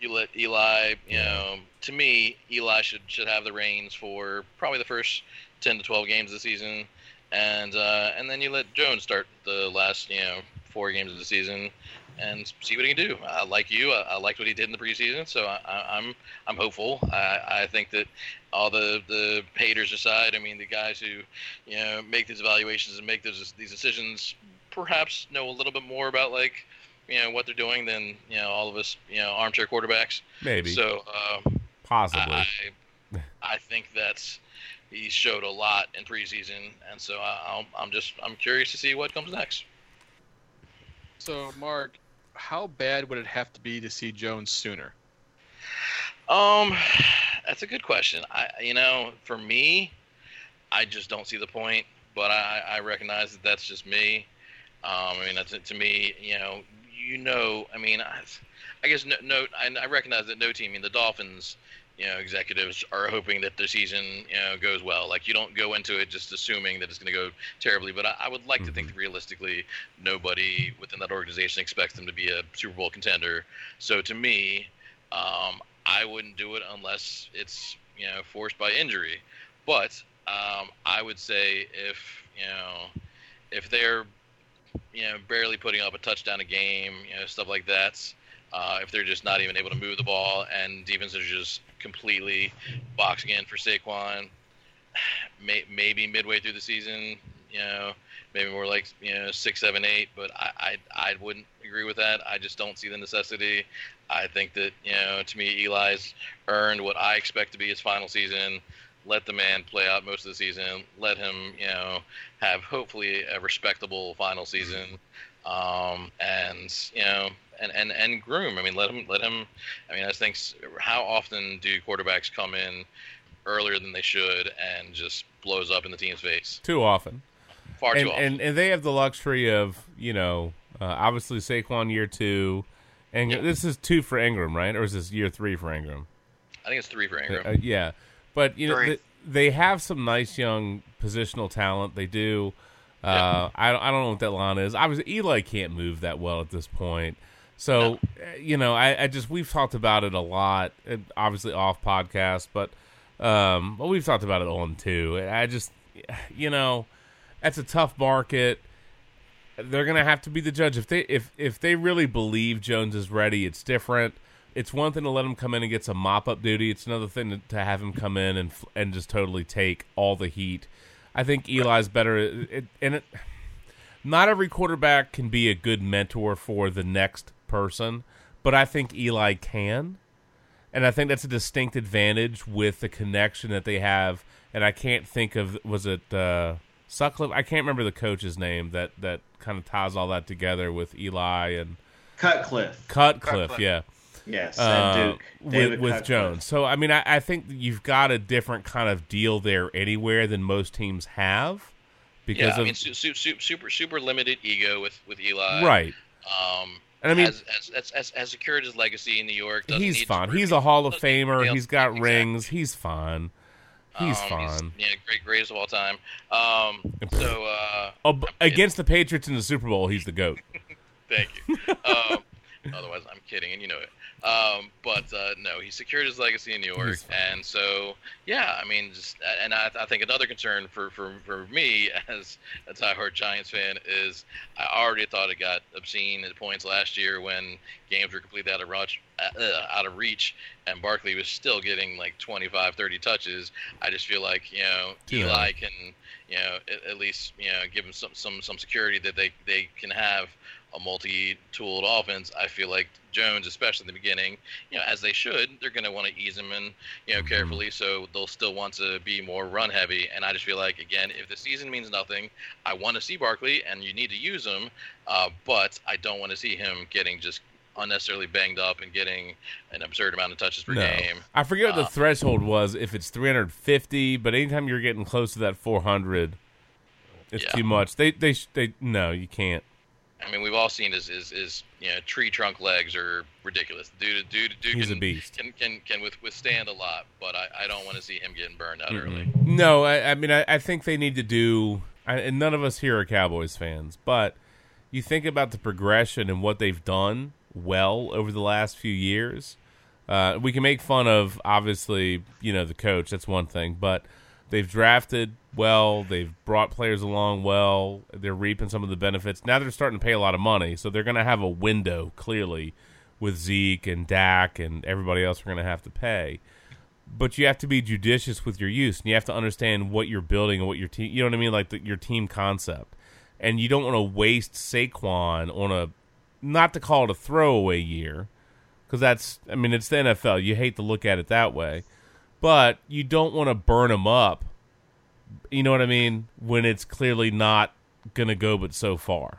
you let Eli, you know, to me, Eli should should have the reins for probably the first ten to twelve games of the season, and uh, and then you let Jones start the last you know four games of the season, and see what he can do. I like you. I, I liked what he did in the preseason, so I, I, I'm I'm hopeful. I, I think that all the the haters aside, I mean the guys who you know make these evaluations and make those these decisions perhaps know a little bit more about like you know what they're doing than you know all of us you know armchair quarterbacks. Maybe. So uh, Possibly. I I think that he showed a lot in preseason, and so I, I'm just I'm curious to see what comes next. So, Mark, how bad would it have to be to see Jones sooner? Um, that's a good question. I, you know, for me, I just don't see the point. But I, I recognize that that's just me. Um, I mean, that's to me. You know, you know. I mean, I, I guess no, no. I, I recognize that no team. I mean, the Dolphins. You know, executives are hoping that their season, you know, goes well. Like you don't go into it just assuming that it's going to go terribly. But I, I would like to think that realistically, nobody within that organization expects them to be a Super Bowl contender. So to me, um, I wouldn't do it unless it's you know forced by injury. But um, I would say if you know if they're you know barely putting up a touchdown a game, you know stuff like that. Uh, if they're just not even able to move the ball and defenses are just completely boxing in for Saquon, may, maybe midway through the season, you know, maybe more like you know six, seven, eight. But I, I, I wouldn't agree with that. I just don't see the necessity. I think that you know, to me, Eli's earned what I expect to be his final season. Let the man play out most of the season. Let him, you know, have hopefully a respectable final season. Um, and you know, and, and, and groom. I mean, let him let him. I mean, I just think how often do quarterbacks come in earlier than they should and just blows up in the team's face. Too often. Far and, too often. and and they have the luxury of you know uh, obviously Saquon year two, and this is two for Engram, right? Or is this year three for Engram? I think it's three for Engram. Uh, yeah, but you know Three. th- they have some nice young positional talent. They do. Uh, I I don't know what that line is. Obviously, Eli can't move that well at this point. So uh, you know, I, I just we've talked about it a lot. and obviously off podcast, but um, but we've talked about it on too. I just you know, that's a tough market. They're gonna have to be the judge if they if if they really believe Jones is ready. It's different. It's one thing to let him come in and get some mop up duty. It's another thing to, to have him come in and and just totally take all the heat. I think Eli's better, it, and it, not every quarterback can be a good mentor for the next person, but I think Eli can, and I think that's a distinct advantage with the connection that they have. And I can't think of was it uh, Sutcliffe? I can't remember the coach's name that that kind of ties all that together with Eli and Cutcliffe. Cutcliffe. Cutcliffe. Yeah Yes, uh, Duke. with, David with Cutcliffe. Jones. So I mean, I, I think you've got a different kind of deal there anywhere than most teams have because yeah, I of mean, su- su- su- super super limited ego with with Eli. right. Um, And I mean- as has, has, has secured his legacy in New York. doesn't He's fine. He's a Hall of doesn't need to Famer. He's got exactly. rings. He's fine. He's Um, fine. yeah, great, greatest of all time. Um, so uh, against the Patriots in the Super Bowl, he's the goat. Thank you. Um, otherwise, I'm kidding, and you know it. Um, but uh, no, he secured his legacy in New York, and so yeah, I mean, just and I, I think another concern for, for, for me as a diehard Giants fan is I already thought it got obscene at points last year when games were completely out of reach, uh, out of reach, and Barkley was still getting like 25, 30 touches. I just feel like you know Too Eli can you know at, at least you know give him some some some security that they they can have a multi-tooled offense. I feel like Jones, especially in the beginning, you know, as they should, they're going to want to ease him in, you know, Mhm. carefully. So they'll still want to be more run heavy. And I just feel like, again, if the season means nothing, I want to see Barkley, and you need to use him, uh, but I don't want to see him getting just unnecessarily banged up and getting an absurd amount of touches per No. game. I forget what the Uh, threshold was. If it's 350, but anytime you're getting close to that 400, it's Yeah. too much. They they they no, you can't. I mean, we've all seen his, his, his you know tree trunk legs are ridiculous. Dude, dude, dude He's can, a beast. can can can withstand a lot, but I, I don't want to see him getting burned out early. Mm-mm. No, I, I mean, I, I think they need to do. I, and none of us here are Cowboys fans, but you think about the progression and what they've done well over the last few years. Uh, we can make fun of obviously, you know, the coach. That's one thing, but they've drafted well. They've brought players along well. They're reaping some of the benefits. Now they're starting to pay a lot of money, so they're going to have a window clearly with Zeke and Dak and everybody else. We're going to have to pay but you have to be judicious with your use and you have to understand what you're building and what your team you know what I mean like the, your team concept and you don't want to waste Saquon on a not to call it a throwaway year because that's I mean it's the NFL you hate to look at it that way but you don't want to burn them up you know what I mean when it's clearly not gonna go but so far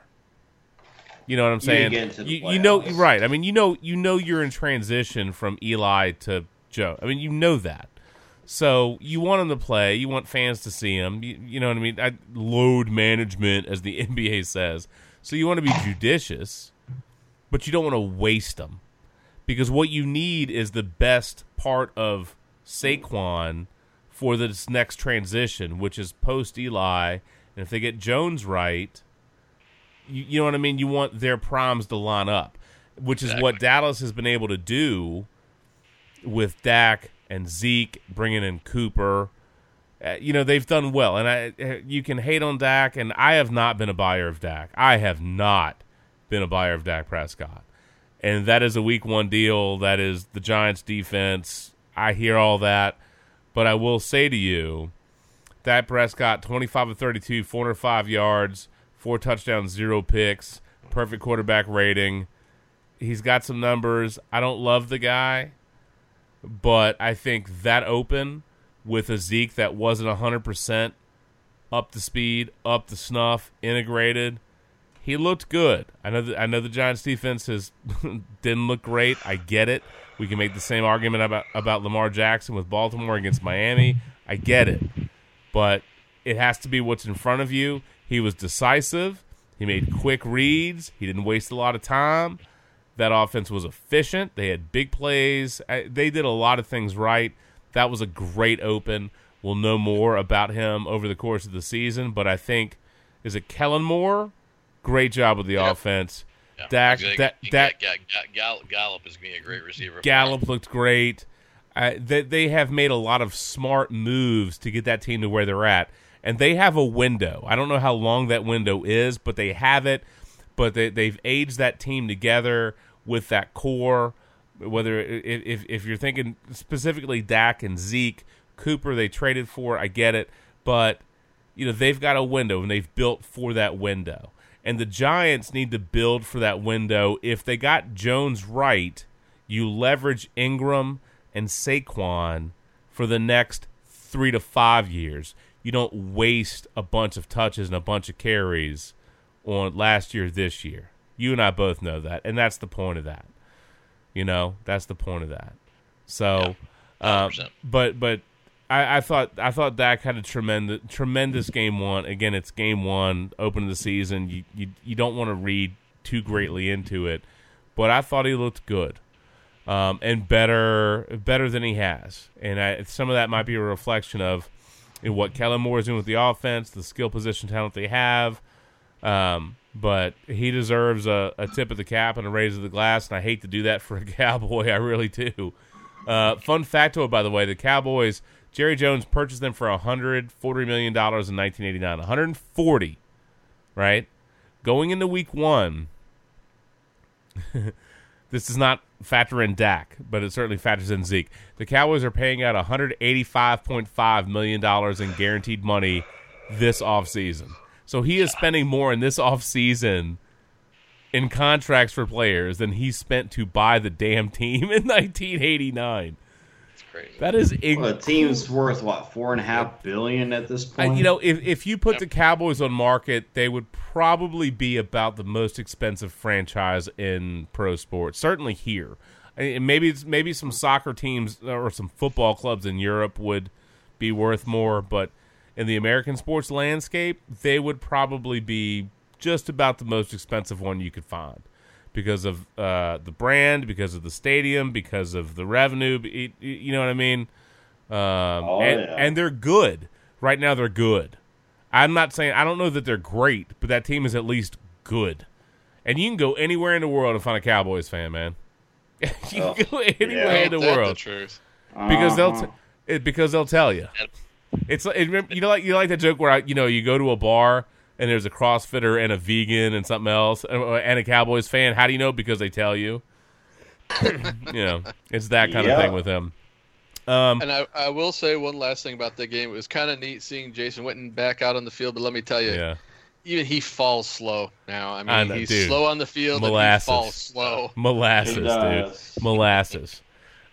you know what I'm saying? into You, you know, right? I mean, you know, you know, you're in transition from Eli to Joe. I mean, you know that. So you want him to play. You want fans to see him. You, you know what I mean? I, load management, as the NBA says. So you want to be judicious, but you don't want to waste them because what you need is the best part of Saquon for this next transition, which is post Eli. And if they get Jones right, you, you know what I mean? You want their proms to line up, which is what Dallas has been able to do with Dak and Zeke, bringing in Cooper. Uh, you know they've done well, and I uh, you can hate on Dak, and I have not been a buyer of Dak. I have not been a buyer of Dak Prescott, and that is a week one deal. That is the Giants' defense. I hear all that, but I will say to you, Dak Prescott, twenty five of thirty two, four hundred five yards, four touchdowns, zero picks, perfect quarterback rating. He's got some numbers. I don't love the guy, but I think that open with a Zeke that wasn't 100% up to speed, up to snuff, integrated, he looked good. I know that I know the Giants defense has didn't look great. I get it. We can make the same argument about about Lamar Jackson with Baltimore against Miami. I get it. But it has to be what's in front of you. He was decisive. He made quick reads. He didn't waste a lot of time. That offense was efficient. They had big plays. They did a lot of things right. That was a great open. We'll know more about him over the course of the season, but I think is it Kellen Moore? Great job with the offense. Yeah, Dak, exactly. Dak, Ga- Dak, Ga- Ga- Gall- Gallup is being a great receiver. for Gallup looked great. Uh, they, they have made a lot of smart moves to get that team to where they're at, and they have a window. I don't know how long that window is, but they have it. But they, they've aged that team together with that core. Whether if if, if you're thinking specifically Dak and Zeke, Cooper, they traded for. I get it, but you know they've got a window and they've built for that window. And the Giants need to build for that window. If they got Jones right, you leverage Engram and Saquon for the next three to five years. You don't waste a bunch of touches and a bunch of carries on last year, this year. You and I both know that, and that's the point of that. You know, that's the point of that. So, uh, but but I, I thought I thought Dak had a tremendous tremendous game one. Again, it's game one, open of the season. You you you don't want to read too greatly into it, but I thought he looked good, um, and better better than he has. And I, some of that might be a reflection of what Kellen Moore is doing with the offense, the skill position talent they have. Um, but he deserves a, a tip of the cap and a raise of the glass, and I hate to do that for a Cowboy. I really do. Uh, fun factoid, by the way, the Cowboys, Jerry Jones purchased them for $140 million in 1989. 140 right? Going into week one, this does not factor in Dak, but it certainly factors in Zeke. The Cowboys are paying out $185.5 million in guaranteed money this offseason. So he is spending more in this offseason in contracts for players than he spent to buy the damn team in 1989. It's crazy. That is Well, the team's worth what four and a half billion at this I, point. you know, if if you put the Cowboys on market, they would probably be about the most expensive franchise in pro sports. Certainly here, I- maybe it's, maybe some soccer teams uh, or some football clubs in Europe would be worth more, but in the American sports landscape, they would probably be just about the most expensive one you could find because of uh, the brand, because of the stadium, because of the revenue. y- y- You know what I mean? Um, Oh, and, yeah. and they're good. Right now, they're good. I'm not saying I don't know that they're great, but that team is at least good. And you can go anywhere in the world and find a Cowboys fan, man. you Oh, can go anywhere yeah. in the Ain't world the truth. because they'll Uh-huh. t- it, because they'll tell you. It's like it, you know like you like that joke where I, you know you go to a bar and there's a CrossFitter and a vegan and something else and, and a Cowboys fan. How do you know? Because they tell you. you know, it's that kind of thing with him. Um, And I, I will say one last thing about the game. It was kind of neat seeing Jason Witten back out on the field, but let me tell you, yeah, even he falls slow now. I mean, I know, he's dude. slow on the field Molasses. and he falls slow. molasses, dude, molasses.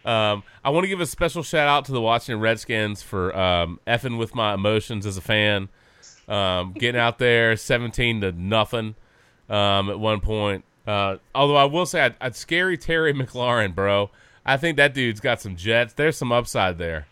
Um, I want to give a special shout out to the Washington Redskins for um, effing with my emotions as a fan. Um, getting out there, seventeen to nothing um, at one point. Uh, although I will say, I'd, I'd scary Terry McLaurin, bro. I think that dude's got some jets. There's some upside there.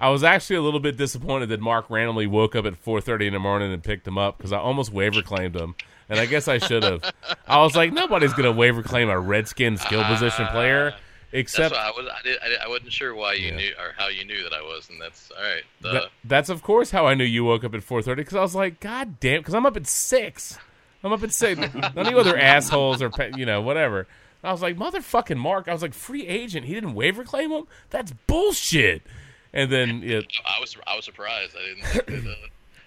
I was actually a little bit disappointed that Mark randomly woke up at 4:30 in the morning and picked him up because I almost waiver claimed him, and I guess I should have. I was like, nobody's gonna waiver claim a Redskin skill position player except I was. I, did, I, I wasn't sure why you Yeah. knew or how you knew that I was, and that's all right. That- that's of course how I knew you woke up at 4:30 because I was like, God damn, because I'm up at six. I'm up at six. None of you other assholes or you know whatever. I was like, motherfucking Mark. I was like, free agent. He didn't waiver claim him. That's bullshit. And then it, I was. I was surprised. I didn't think that, uh,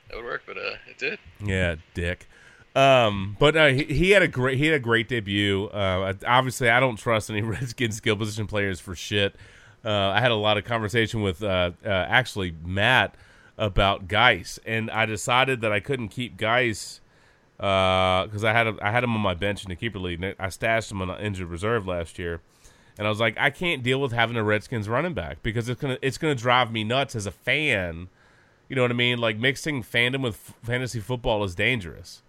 that would work, but uh, it did. Yeah, dick. Um, but uh, he, he had a great he had a great debut. Uh, obviously, I don't trust any Redskins skill position players for shit. Uh, I had a lot of conversation with uh, uh, actually Matt about Guice, and I decided that I couldn't keep Guice because I had a, I had him on my bench in the keeper league. and I stashed him on injured reserve last year, and I was like, I can't deal with having a Redskins running back because it's gonna it's gonna drive me nuts as a fan. You know what I mean? Like mixing fandom with f- fantasy football is dangerous.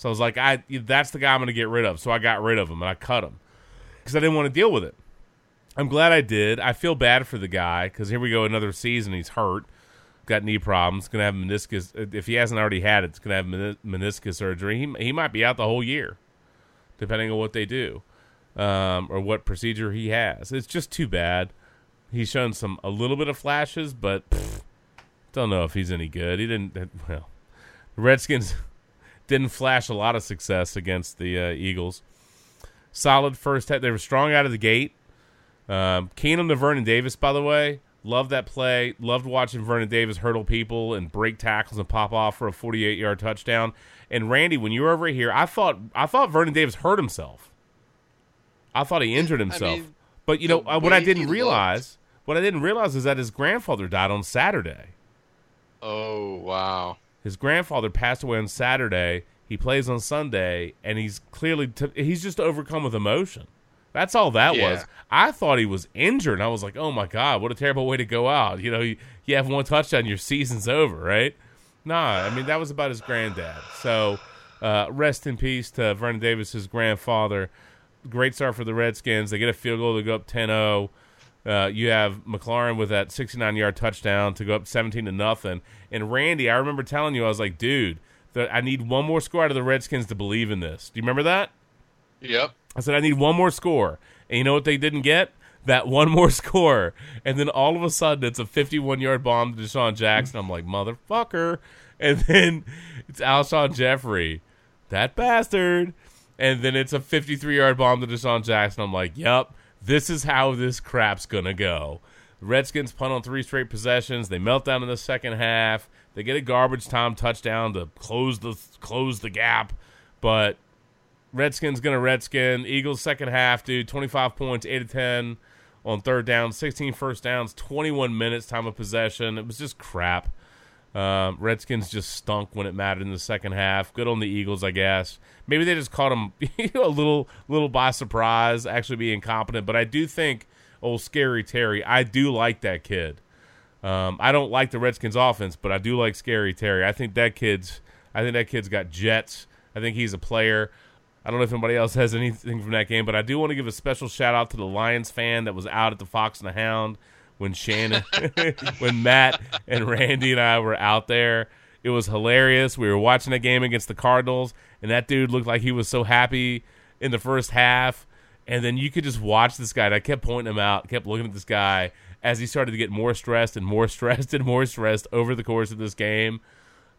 So I was like, I that's the guy I'm going to get rid of. So I got rid of him and I cut him because I didn't want to deal with it. I'm glad I did. I feel bad for the guy because here we go another season. He's hurt, got knee problems, going to have meniscus. If he hasn't already had it, it's going to have meni- meniscus surgery. He he might be out the whole year, depending on what they do um, or what procedure he has. It's just too bad. He's shown some a little bit of flashes, but pfft, don't know if he's any good. He didn't. Well, Redskins didn't flash a lot of success against the uh, Eagles. Solid first half. They were strong out of the gate. Um, Keenum to Vernon Davis, by the way. Loved that play. Loved watching Vernon Davis hurdle people and break tackles and pop off for a 48 yard touchdown. And Randy, when you were over here, I thought I thought Vernon Davis hurt himself. I thought he injured himself. mean, but you know uh, what I didn't looked- realize, what I didn't realize is that his grandfather died on Saturday. Oh wow. His grandfather passed away on Saturday. He plays on Sunday, and he's clearly t- he's just overcome with emotion. That's all that Yeah. was. I thought he was injured. I was like, oh my god, what a terrible way to go out. You know, you, you have one touchdown, your season's over, right? Nah, I mean that was about his granddad. So, uh, rest in peace to Vernon Davis's grandfather. Great start for the Redskins. They get a field goal to go up 10-0. Uh, you have McLaurin with that 69 yard touchdown to go up 17 to nothing. And Randy, I remember telling you, I was like, dude, the, I need one more score out of the Redskins to believe in this. Do you remember that? Yep. I said, I need one more score. And you know what they didn't get? That one more score. And then all of a sudden, it's a 51 yard bomb to DeSean Jackson. I'm like, motherfucker. And then it's Alshon Jeffery. That bastard. And then it's a 53 yard bomb to DeSean Jackson. I'm like, yep, this is how this crap's going to go. Redskins punt on three straight possessions. They melt down in the second half. They get a garbage time touchdown to close the close the gap, but Redskins gonna Redskin. Eagles second half, dude. Twenty five points, eight to ten on third down, 16 first downs, twenty one minutes time of possession. It was just crap. Um, Redskins just stunk when it mattered in the second half. Good on the Eagles, I guess. Maybe they just caught them a little, little by surprise, actually being incompetent. But I do think, old scary Terry, I do like that kid. Um, I don't like the Redskins offense, but I do like Scary Terry. I think that kid's, I think that kid's got jets. I think he's a player. I don't know if anybody else has anything from that game, but I do want to give a special shout out to the Lions fan that was out at the Fox and the Hound when Shannon, when Matt and Randy and I were out there. It was hilarious. We were watching a game against the Cardinals, and that dude looked like he was so happy in the first half. And then you could just watch this guy. And I kept pointing him out, kept looking at this guy as he started to get more stressed and more stressed and more stressed over the course of this game.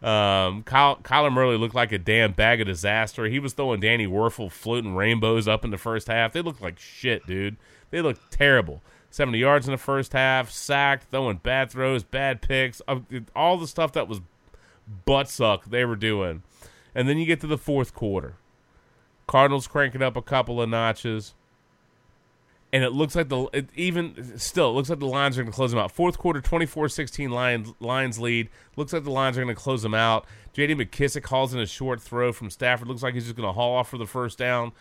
Um, Kyle, Kyler Murray looked like a damn bag of disaster. He was throwing Danny Wuerffel floating rainbows up in the first half. They looked like shit, dude. They looked terrible. 70 yards in the first half, sacked, throwing bad throws, bad picks, uh, all the stuff that was butt suck they were doing. And then you get to the fourth quarter. Cardinals cranking up a couple of notches. And it looks like the it even still it looks like the Lions are going to close them out. Fourth quarter, 24-16 Lions Lions lead. Looks like the Lions are going to close them out. J.D. McKissic calls in a short throw from Stafford. Looks like he's just going to haul off for the first down.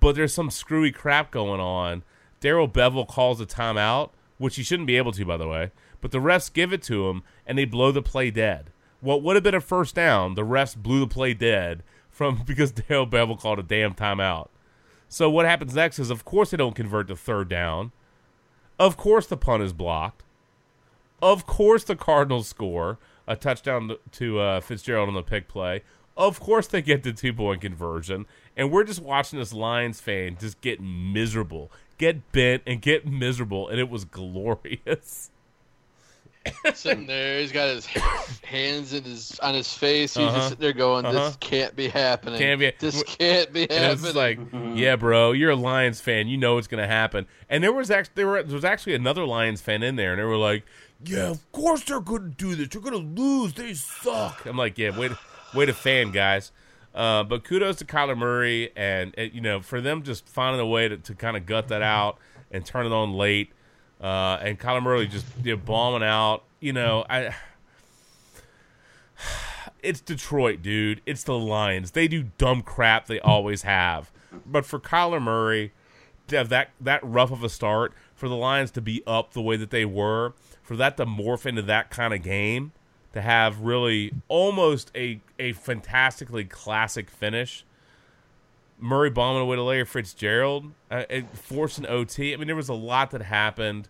But there's some screwy crap going on. Darrell Bevell calls a timeout, which he shouldn't be able to, by the way. But the refs give it to him, and they blow the play dead. What would have been a first down, the refs blew the play dead from because Darrell Bevell called a damn timeout. So what happens next is, of course, they don't convert to third down. Of course, the punt is blocked. Of course, the Cardinals score a touchdown to- to uh, Fitzgerald on the pick play. Of course, they get the two point conversion, and we're just watching this Lions fan just get miserable, get bent, and get miserable, and it was glorious. Sitting there. He's got his hands in his on his face. He's Uh-huh. just sitting there going, "This Uh-huh. can't be happening. Can't be- This can't be And it's happening." like, yeah, bro, you're a Lions fan. You know it's gonna happen. And there was actually there, were, there was actually another Lions fan in there, and they were like, "Yeah, of course they're gonna do this. They're gonna lose. They suck." I'm like, "Yeah, wait, wait a fan, guys." Uh, but kudos to Kyler Murray, and uh, you know, for them just finding a way to, to kind of gut that out and turn it on late. Uh, and Kyler Murray just you know, bombing out. You know, I it's Detroit, dude. It's the Lions. They do dumb crap they always have. But for Kyler Murray to have that that rough of a start, for the Lions to be up the way that they were, for that to morph into that kind of game, to have really almost a a fantastically classic finish. Murray bombing away to Larry Fitzgerald, uh, an OT. I mean, there was a lot that happened.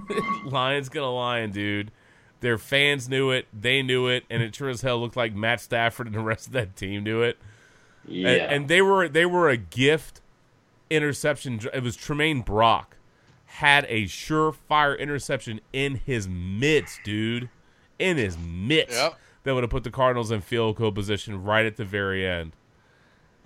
Lions gonna lion, dude. Their fans knew it, they knew it, and it sure as hell looked like Matt Stafford and the rest of that team knew it. Yeah. And, and they were they were a gift interception. It was Tramaine Brock had a surefire interception in his midst, dude, in his midst. Yep. That would have put the Cardinals in field goal position right at the very end,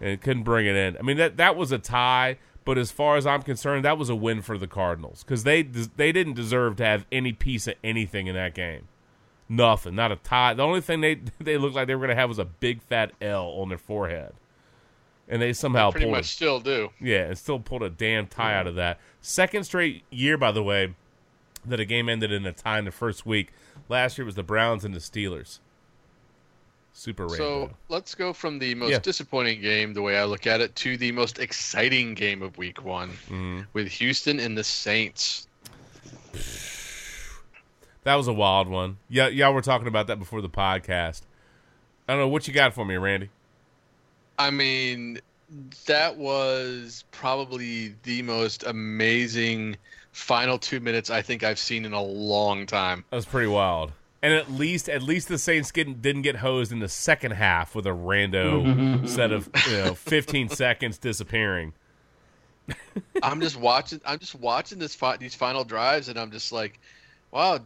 and couldn't bring it in. I mean that that was a tie, but as far as I'm concerned, that was a win for the Cardinals because they they didn't deserve to have any piece of anything in that game. Nothing, not a tie. The only thing they they looked like they were going to have was a big fat L on their forehead, and they somehow Pretty pulled much still do. yeah, and still pulled a damn tie out of that. Second straight year, by the way, that a game ended in a tie in the first week. Last year was the Browns and the Steelers. Super So let's go from the most Yeah. disappointing game, the way I look at it, to the most exciting game of Week One, Mm-hmm. with Houston and the Saints. That was a wild one. Yeah, y'all were talking about that before the podcast. I don't know what you got for me, Randy. I mean, that was probably the most amazing final two minutes I think I've seen in a long time. That was pretty wild. And at least, at least the Saints didn't, didn't get hosed in the second half with a rando set of you know 15 seconds disappearing. I'm just watching. I'm just watching this fi- these final drives, and I'm just like, wow,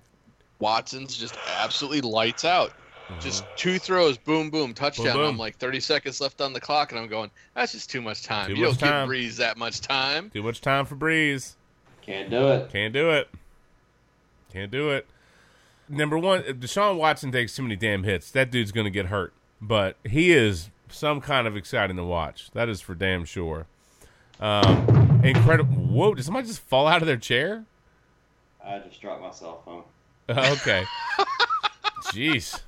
Watson's just absolutely lights out. Just two throws, boom, boom, touchdown. Uh-huh. Boom, boom. I'm like 30 seconds left on the clock, and I'm going, that's just too much time. Too you much don't time. give Brees that much time. Too much time for Brees. Can't do it. Can't do it. Can't do it. Number one, Deshaun Watson takes too many damn hits. That dude's going to get hurt. But he is some kind of exciting to watch. That is for damn sure. Um, incredible. Whoa! Did somebody just fall out of their chair? I just dropped my cell phone. okay. Jeez.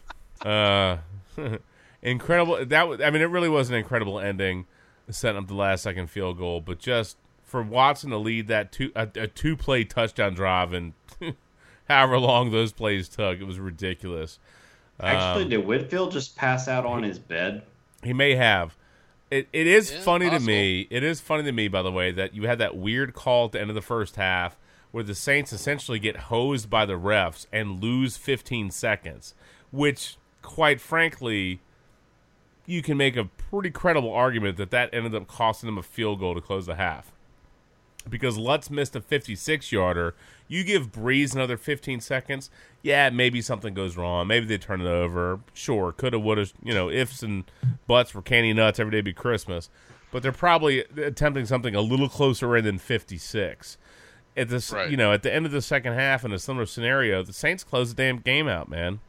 Uh, incredible. That was, I mean, it really was an incredible ending, setting up the last second field goal. But just for Watson to lead that two a, a two play touchdown drive and however long those plays took, it was ridiculous. Actually, Um, did Whitfield just pass out on his bed? he may have. It it is Yeah, funny to me. It is funny to me, by the way, that you had that weird call at the end of the first half where the Saints essentially get hosed by the refs and lose 15 seconds, which, quite frankly, you can make a pretty credible argument that that ended up costing them a field goal to close the half. Because Lutz missed a 56 yarder. You give Brees another 15 seconds. Yeah, maybe something goes wrong. Maybe they turn it over. Sure, coulda, woulda, you know, ifs and buts for candy nuts every day be Christmas. But they're probably attempting something a little closer in than 56. At this, Right. you know, at the end of the second half in a similar scenario, the Saints closed the damn game out, man.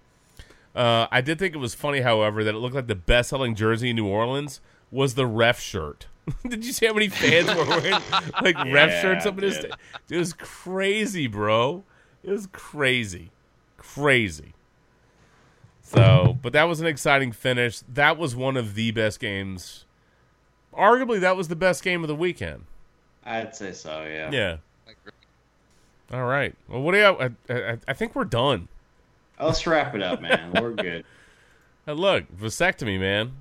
Uh, I did think it was funny, however, that it looked like the best-selling jersey in New Orleans was the ref shirt. did you see how many fans were wearing like ref Yeah, shirts up in his? dude. It was crazy, bro. It was crazy, crazy. So, but that was an exciting finish. That was one of the best games. Arguably, that was the best game of the weekend. I'd say so. Yeah. Yeah. All right. Well, what do you? I, I, I think we're done. Let's wrap it up, man. We're good. Hey, look, vasectomy, man.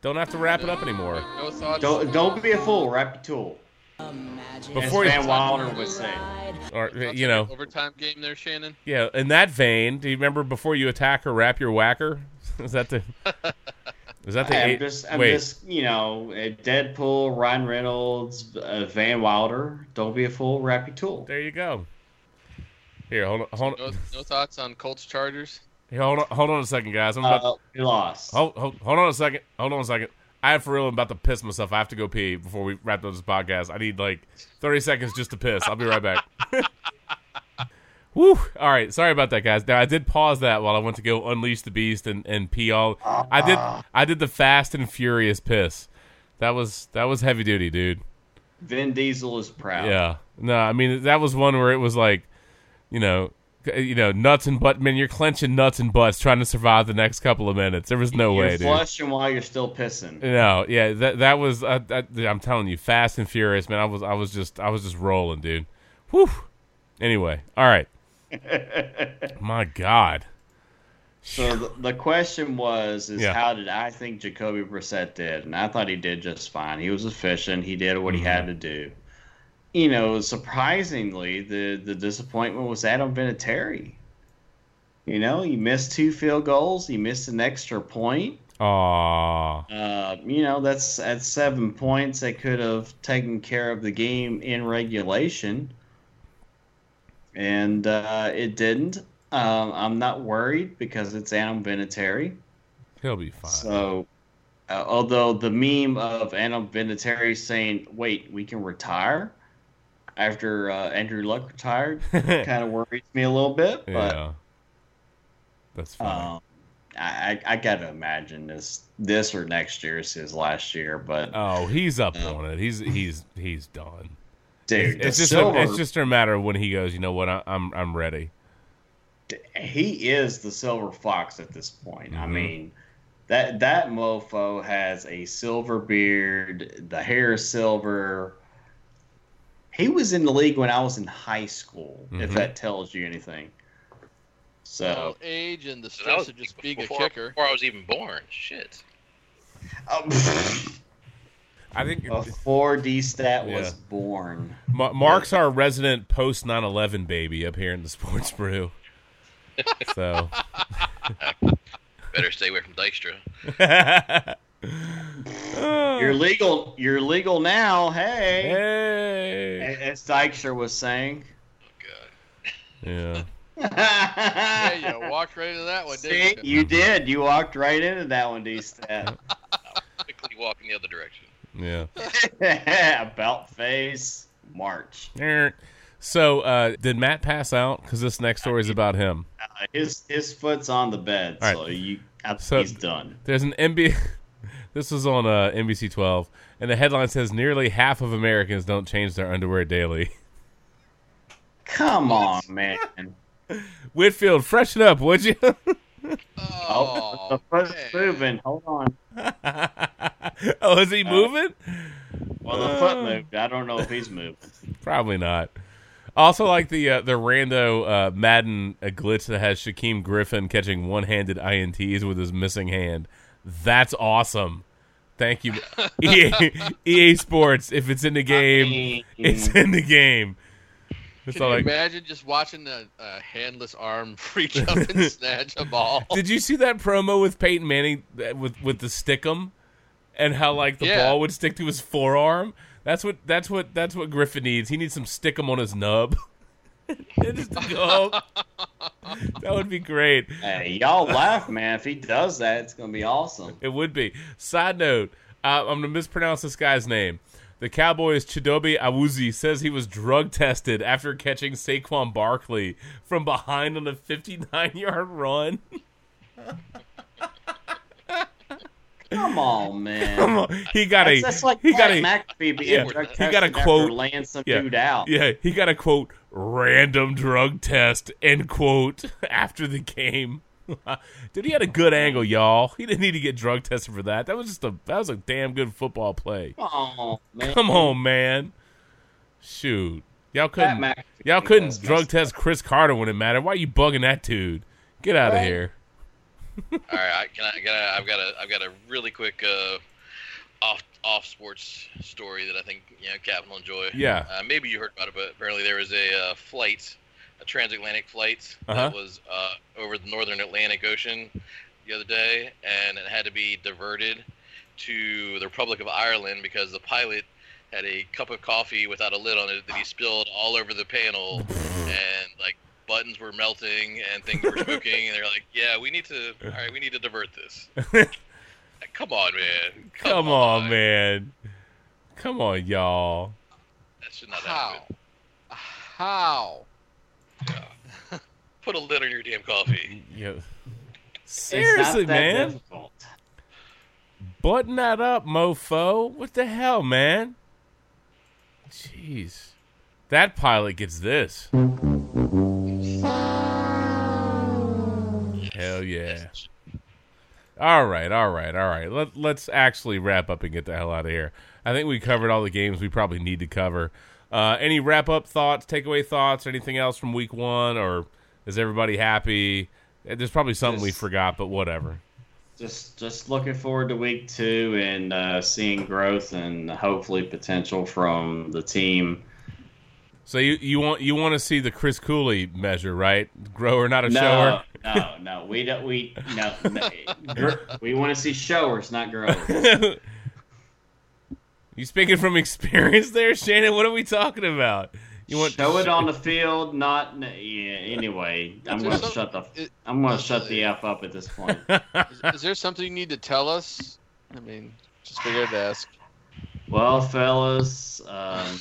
Don't have to wrap it up anymore. No thoughts. Don't don't be a fool. Wrap your tool. As Before you, Van Wilder would say. or you know, the overtime game there, Shannon. yeah. In that vein, do you remember before you attack or wrap your whacker? Is that the? Is that the? I'm eight- just, I'm wait, just, you know, uh, Deadpool, Ryan Reynolds, uh, Van Wilder. Don't be a fool. Wrap your tool. there you go. Here, hold on, hold No, on, no thoughts on Colts Chargers. Here, hold on, hold on a second, guys. I'm about. Uh, we lost. Hold, hold, hold on a second. Hold on a second. I for real am about to piss myself. I have to go pee before we wrap up this podcast. I need like 30 seconds just to piss. I'll be right back. Woo! All right, sorry about that, guys. Now I did pause that while I went to go unleash the beast and, and pee all. I did I did the fast and furious piss. That was that was heavy duty, dude. Vin Diesel is proud. Yeah. No, I mean that was one where it was like, you know, you know, nuts and butt. Man, you're clenching nuts and butts trying to survive the next couple of minutes. There was no You're way, dude. flushing while you're still pissing. No, yeah, that that was. Uh, that, I'm telling you, fast and furious, man. I was, I was just, I was just rolling, dude. Whew. Anyway, all right. My God, So the, the question was, is Yeah. how did I think Jacoby Brissett did? And I thought he did just fine. He was efficient. He did what he had Mm-hmm. to do. You know, surprisingly, the the disappointment was Adam Vinatieri. You know, he missed two field goals. He missed an extra point. Aw. Uh, you know, that's at seven points that could have taken care of the game in regulation, and uh, it didn't. Um, I'm not worried because it's Adam Vinatieri. He'll be fine. So, uh, although the meme of Adam Vinatieri saying, "Wait, we can retire," after uh, Andrew Luck retired, kind of worries me a little bit. But yeah. That's fine. um, I, I I gotta imagine this this or next year is his last year. But oh, he's up on it. He's he's he's done. dude, It's, it's just silver, a, it's just a matter of when he goes. You know what? I, I'm I'm ready. he is the silver fox at this point. I Mhm. mean, that that mofo has a silver beard. The hair is silver. He was in the league when I was in high school. If Mhm. that tells you anything. So, age and the So stress was of just being a kicker. before I was even born. Shit. um, I think before D Stat was born. Ma- Mark's our resident post 9/11 baby up here in the Sports Brew. So Better stay away from Dykstra. You're legal. You're legal now. Hey. Hey. As Dykstra was saying. Oh God. Yeah. yeah, you walked right into that one, See, didn't you? you did. You walked right into that one, D Stat. Quickly walk in the other direction. Yeah. About face March. So, uh, did Matt pass out? Because this next story is about him. Uh, his his foot's on the bed, All right. so you So he's done. There's an NBA. This was on uh, NBC 12, and the headline says nearly half of Americans don't change their underwear daily. Come on, man. Whitfield, freshen up, would you? Oh, the foot's moving. Hold on. oh, is he moving? Well, the foot moved. I don't know if he's moving. Probably not. Also, like the uh, the rando uh, Madden uh, glitch that has Shaquem Griffin catching one handed ints with his missing hand. That's awesome. Thank you, EA, EA Sports. If it's in the game, it's in the game. It's Can you like, imagine just watching a, a handless arm reach up and snatch a ball? Did you see that promo with Peyton Manning with with the stickum, and how like the Yeah. ball would stick to his forearm? That's what that's what that's what Griffin needs. He needs some stickum on his nub. Just to go. that would be great. Hey, y'all laugh, man. If he does that, it's gonna be awesome. It would be. Side note: uh, I'm gonna mispronounce this guy's name. The Cowboys' Chidobe Awuzie says he was drug tested after catching Saquon Barkley from behind on a 59 yard run. Come on, man. Come on. He got a That's, that's like he got a Pat McAfee being yeah, he got a quote laying some yeah, dude out. Yeah, he got a quote random drug test end quote after the game. Dude, he had a good angle, y'all. He didn't need to get drug tested for that. That was just a that was a damn good football play. Come on, man. Come on, man. Shoot. Y'all couldn't y'all couldn't drug messed test Chris Carter when it mattered. Why are you bugging that dude? Get out of Right. here. All right, I, can I, can I, I've got a, I've got a really quick uh, off, off sports story that I think you know Captain will enjoy. Yeah. Uh, maybe you heard about it, but apparently there was a uh, flight, a transatlantic flight Uh-huh. that was uh, over the northern Atlantic Ocean the other day, and it had to be diverted to the Republic of Ireland because the pilot had a cup of coffee without a lid on it that he spilled all over the panel, and like buttons were melting and things were smoking, and they're like, "Yeah, we need to. All right, we need to divert this." Come on, man. Come on, man. Come on, y'all. That should not How? happen. How? Put a lid on your damn coffee. Yeah. Seriously, that man. difficult. Button that up, mofo. What the hell, man? Jeez. That pilot gets this. Hell yeah. All right, all right, all right. Let, let's actually wrap up and get the hell out of here. I think we covered all the games we probably need to cover. Uh, any wrap up thoughts, takeaway thoughts, or anything else from week one? Or is everybody happy? There's probably something we forgot, but whatever. Just just looking forward to week two and uh, seeing growth and hopefully potential from the team. So you you want you want to see the Chris Cooley measure, right? Grower, not a No, shower. no, no, we don't. We no, no we want to see showers, not growers. you speaking from experience there, Shannon? What are we talking about? You want Show it on the field, not yeah. Anyway, I'm going to shut the it- I'm going to shut the f up at this point. Is, is there something you need to tell us? I mean, just figured I'd ask. Well, fellas, um,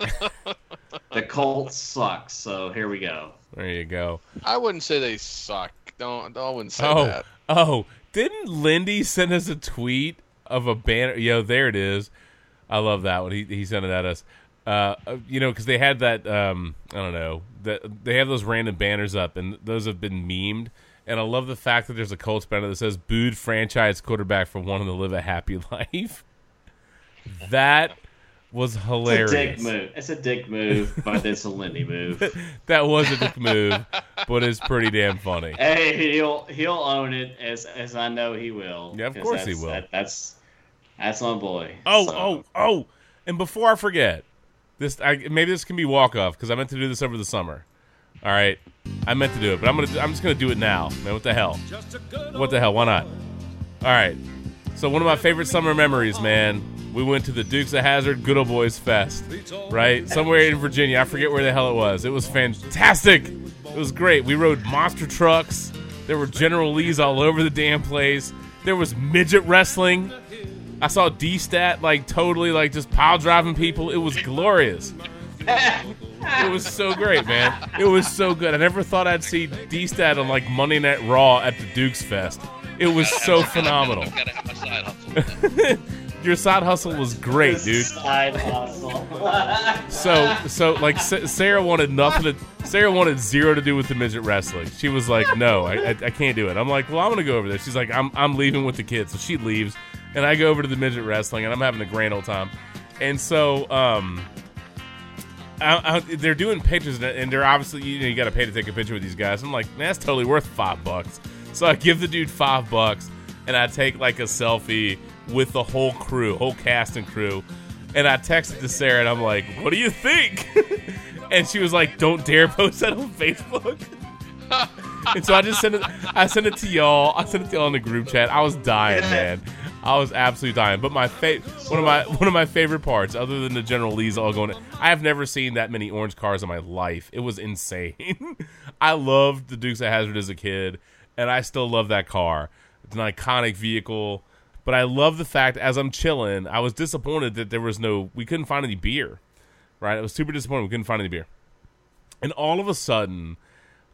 the Colts suck. So here we go. There you go. I wouldn't say they suck. Don't. I wouldn't say Oh, that. oh! Didn't Lindy send us a tweet of a banner? Yo, there it is. I love that one. He he sent it at us. Uh, uh, you know, because they had that. Um, I don't know. That they have those random banners up, and those have been memed. And I love the fact that there's a Colts banner that says "booed franchise quarterback for wanting to live a happy life." that was hilarious. It's a hilarious. dick move. It's a dick move, but it's a Lindy move. that was a dick move, but it's pretty damn funny. Hey, he'll he'll own it as as I know he will. Yeah, of course he will. that- that's that's my boy. Oh, So, oh, oh! And before I forget, this I, maybe this can be walk off because I meant to do this over the summer. All right, I meant to do it, but I'm gonna I'm just gonna do it now, man. What the hell? What the hell? Why not? All right. So one of my favorite summer memories, man. We went to the Dukes of Hazzard Good Old Boys Fest, right? Somewhere in Virginia. I forget where the hell it was. It was fantastic. It was great. We rode monster trucks. There were General Lees all over the damn place. There was midget wrestling. I saw D Stat like totally like just pile driving people. It was glorious. It was so great, man. It was so good. I never thought I'd see D Stat on like Monday Night Raw at the Dukes Fest. It was so phenomenal. Gotta have my side hustle. Your side hustle was great, dude. Side hustle. So, so like Sa- Sarah wanted nothing to. Sarah wanted zero to do with the midget wrestling. She was like, "No, I, I, I can't do it." I'm like, "Well, I'm gonna go over there." She's like, "I'm I'm leaving with the kids," so she leaves, and I go over to the midget wrestling, and I'm having a grand old time. And so, um, I, I, they're doing pictures, and- and they're obviously you know you got to pay to take a picture with these guys. I'm like, "Man, that's totally worth five bucks. So I give the dude five bucks, and I take like a selfie with the whole crew, whole cast and crew. And I texted to Sarah, and I'm like, "What do you think?" and she was like, "Don't dare post that on Facebook." and so I just sent it. I sent it to y'all. I sent it to y'all in the group chat. I was dying, man. I was absolutely dying. But my fa- one of my one of my favorite parts, other than the General Lee's all going, I have never seen that many orange cars in my life. It was insane. I loved the Dukes of Hazzard as a kid, and I still love that car. It's an iconic vehicle. But I love the fact as I'm chilling, I was disappointed that there was no. We couldn't find any beer. Right, I was super disappointed. We couldn't find any beer. And all of a sudden,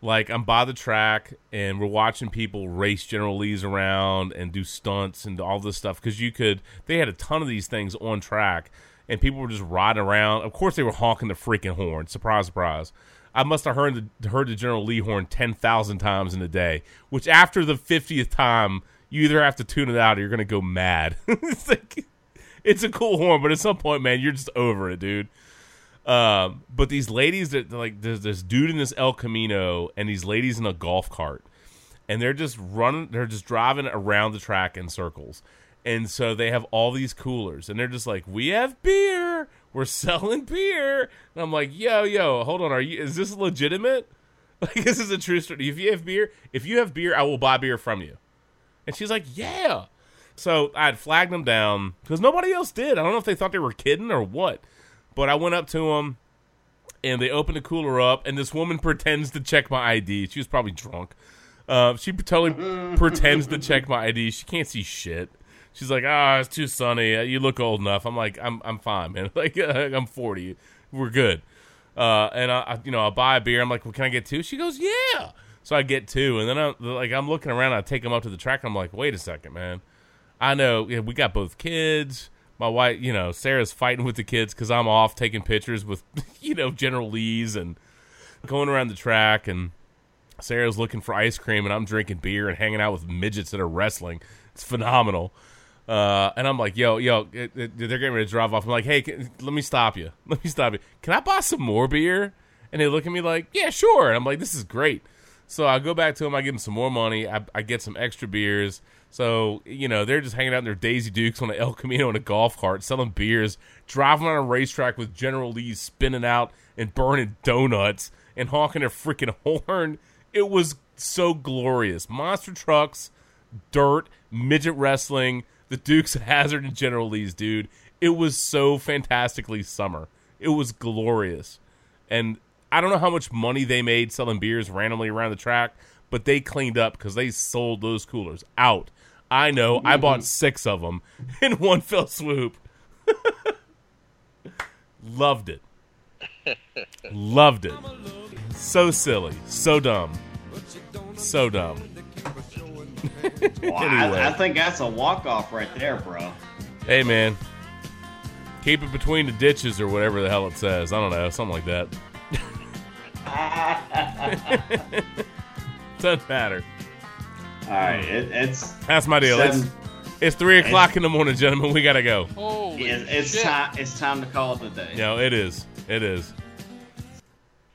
like I'm by the track and we're watching people race General Lee's around and do stunts and all this stuff because you could. They had a ton of these things on track and people were just riding around. Of course, they were honking the freaking horn. Surprise, surprise. I must have heard the heard the General Lee horn ten thousand times in a day. Which after the fiftieth time, you either have to tune it out or you're gonna go mad. it's like it's a cool horn, but at some point, man, you're just over it, dude. Um, but these ladies that like there's this dude in this El Camino and these ladies in a golf cart, and they're just running, they're just driving around the track in circles. And so they have all these coolers, and they're just like, "We have beer, we're selling beer." And I'm like, "Yo, yo, hold on, are you? Is this legitimate? Like, this is a true story. If you have beer, if you have beer, I will buy beer from you." And she's like, "Yeah." So I had flagged them down because nobody else did. I don't know if they thought they were kidding or what. But I went up to them, and they opened the cooler up, and this woman pretends to check my ID. She was probably drunk. Uh, she totally pretends to check my ID. She can't see shit. She's like, "Ah, it's too sunny. You look old enough." I'm like, "I'm I'm fine, man. Like uh, I'm 40. We're good." Uh, and I, I, you know, I buy a beer. I'm like, "Well, can I get two? She goes, "Yeah." So I get two, and then I'm like I'm looking around. I take them up to the track. I'm like, "Wait a second, man. I know yeah, we got both kids." my wife, you know, Sarah's fighting with the kids because I'm off taking pictures with, you know, General Lee's and going around the track. And Sarah's looking for ice cream, and I'm drinking beer and hanging out with midgets that are wrestling. It's phenomenal. Uh, and I'm like, yo, yo, it, it, they're getting ready to drive off. I'm like, hey, can, let me stop you. Let me stop you. Can I buy some more beer? And they look at me like, yeah, sure. And I'm like, this is great. So I go back to him. I give him some more money. I, I get some extra beers. So you know they're just hanging out in their Daisy Dukes on an El Camino in a golf cart, selling beers, driving on a racetrack with General Lee spinning out and burning donuts and honking their freaking horn. It was so glorious. Monster trucks, dirt, midget wrestling, the Dukes of Hazzard and General Lee's, dude. It was so fantastically summer. It was glorious. And I don't know how much money they made selling beers randomly around the track, but they cleaned up because they sold those coolers out. I know. I mm-hmm. bought six of them in one fell swoop. Loved it. Loved it. So silly. So dumb. So dumb. Well, Anyway. I, I think that's a walk off right there, bro. Hey, man. Keep it between the ditches or whatever the hell it says. I don't know. Something like that. Doesn't matter. All right, it, it's That's my deal. It's, Seven- it's three o'clock in the morning, gentlemen. We gotta go. Holy it, it's shit. time. It's time to call it a day. You know, it is. It is.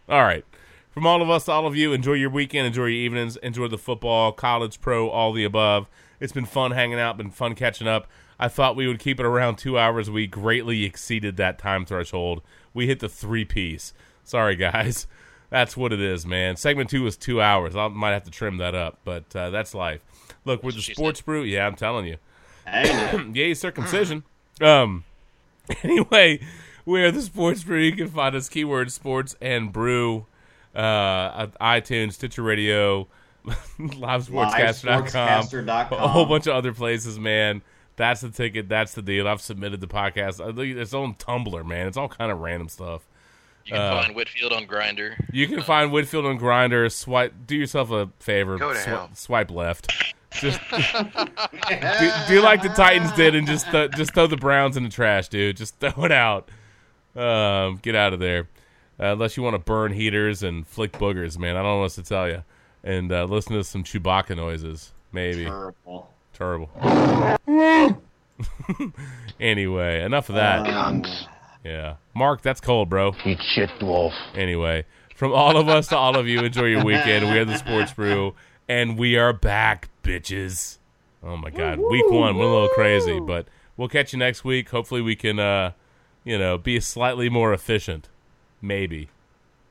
All right. From all of us all of you, enjoy your weekend, enjoy your evenings, enjoy the football, college, pro, all the above. It's been fun hanging out, been fun catching up. I thought we would keep it around two hours. We greatly exceeded that time threshold. We hit the three piece. Sorry, guys. That's what it is, man. Segment two was two hours. I might have to trim that up, but uh, that's life. Look, we're the sports brew. Yeah, I'm telling you. Hey, Yay, circumcision. um. Anyway, we are the Sports Brew. You can find us keyword sports and brew, uh, at iTunes, Stitcher Radio, livesportscaster.com, Livesportscaster.com. a whole bunch of other places. Man, that's the ticket. That's the deal. I've submitted the podcast. It's on Tumblr, man. It's all kind of random stuff. You can Uh, find Whitfield on Grindr. You can find Whitfield on Grindr. Swipe. Do yourself a favor. Go to swi- hell. Swipe left. Just do, do like the Titans did and just th- just throw the Browns in the trash, dude. Just throw it out. Um, get out of there. Uh, unless you want to burn heaters and flick boogers, man. I don't know what else to tell you. And uh, listen to some Chewbacca noises, maybe. Terrible. Terrible. anyway, enough of that. Um, Yeah. Mark, that's cold, bro. Eat shit, dwarf. Anyway, from all of us to all of you, enjoy your weekend. We are the Sports Brew, and we are back, bitches. Oh my God, week one went a little crazy, but we'll catch you next week. Hopefully, we can, uh, you know, be slightly more efficient. Maybe.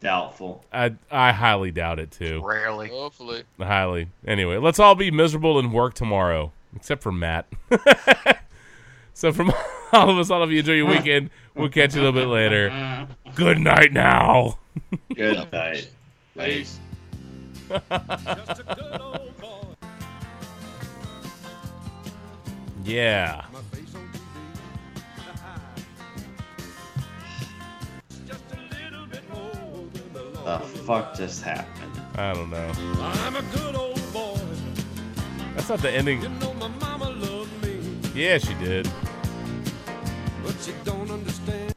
doubtful. I I highly doubt it too. Rarely. Hopefully. Highly. Anyway, let's all be miserable and work tomorrow, except for Matt. so from all of us, all of you, enjoy your weekend. We'll catch you a little bit later. Good night now. Good night. Peace. Yeah. The fuck just happened? I don't know. I'm a good old boy. That's not the ending. You know my mama loved me, Yeah, she did. But she don't understand.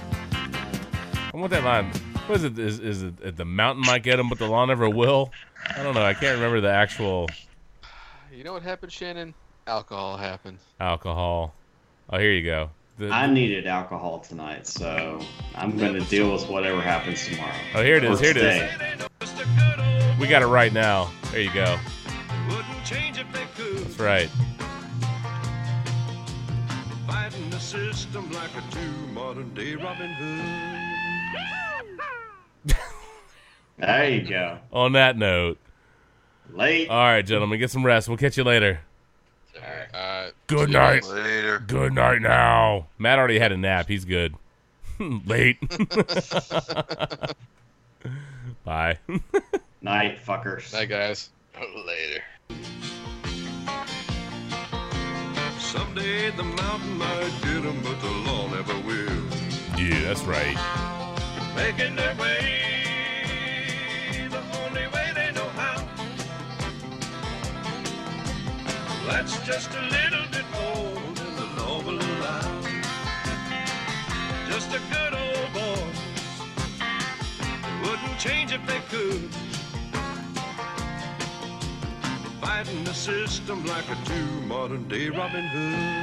I want that line. What is it? Is, is it the mountain might get him, but the law never will? I don't know. I can't remember the actual You know what happened, Shannon? Alcohol happened. alcohol. Oh, here you go. The- I needed alcohol tonight, so I'm going to deal with whatever happens tomorrow. oh, here it is. Here it today. is. We got it right now. There you go. Wouldn't change if they could. That's right. Fighting the system like a true modern day Robin Hood. There you go. On that note, Late. all right, gentlemen, get some rest. We'll catch you later. Uh, Good night. Later. Good night now. Matt already had a nap. He's good. Late. Bye. Night, fuckers. Night, guys. Later. Someday the mountain might get 'em, but the law never will. yeah, that's right. Making their way the only way they know how. That's just a little bit more than the law will allow. Just a good old boy. Wouldn't change if they could. Fighting the system like a true modern day Robin Hood.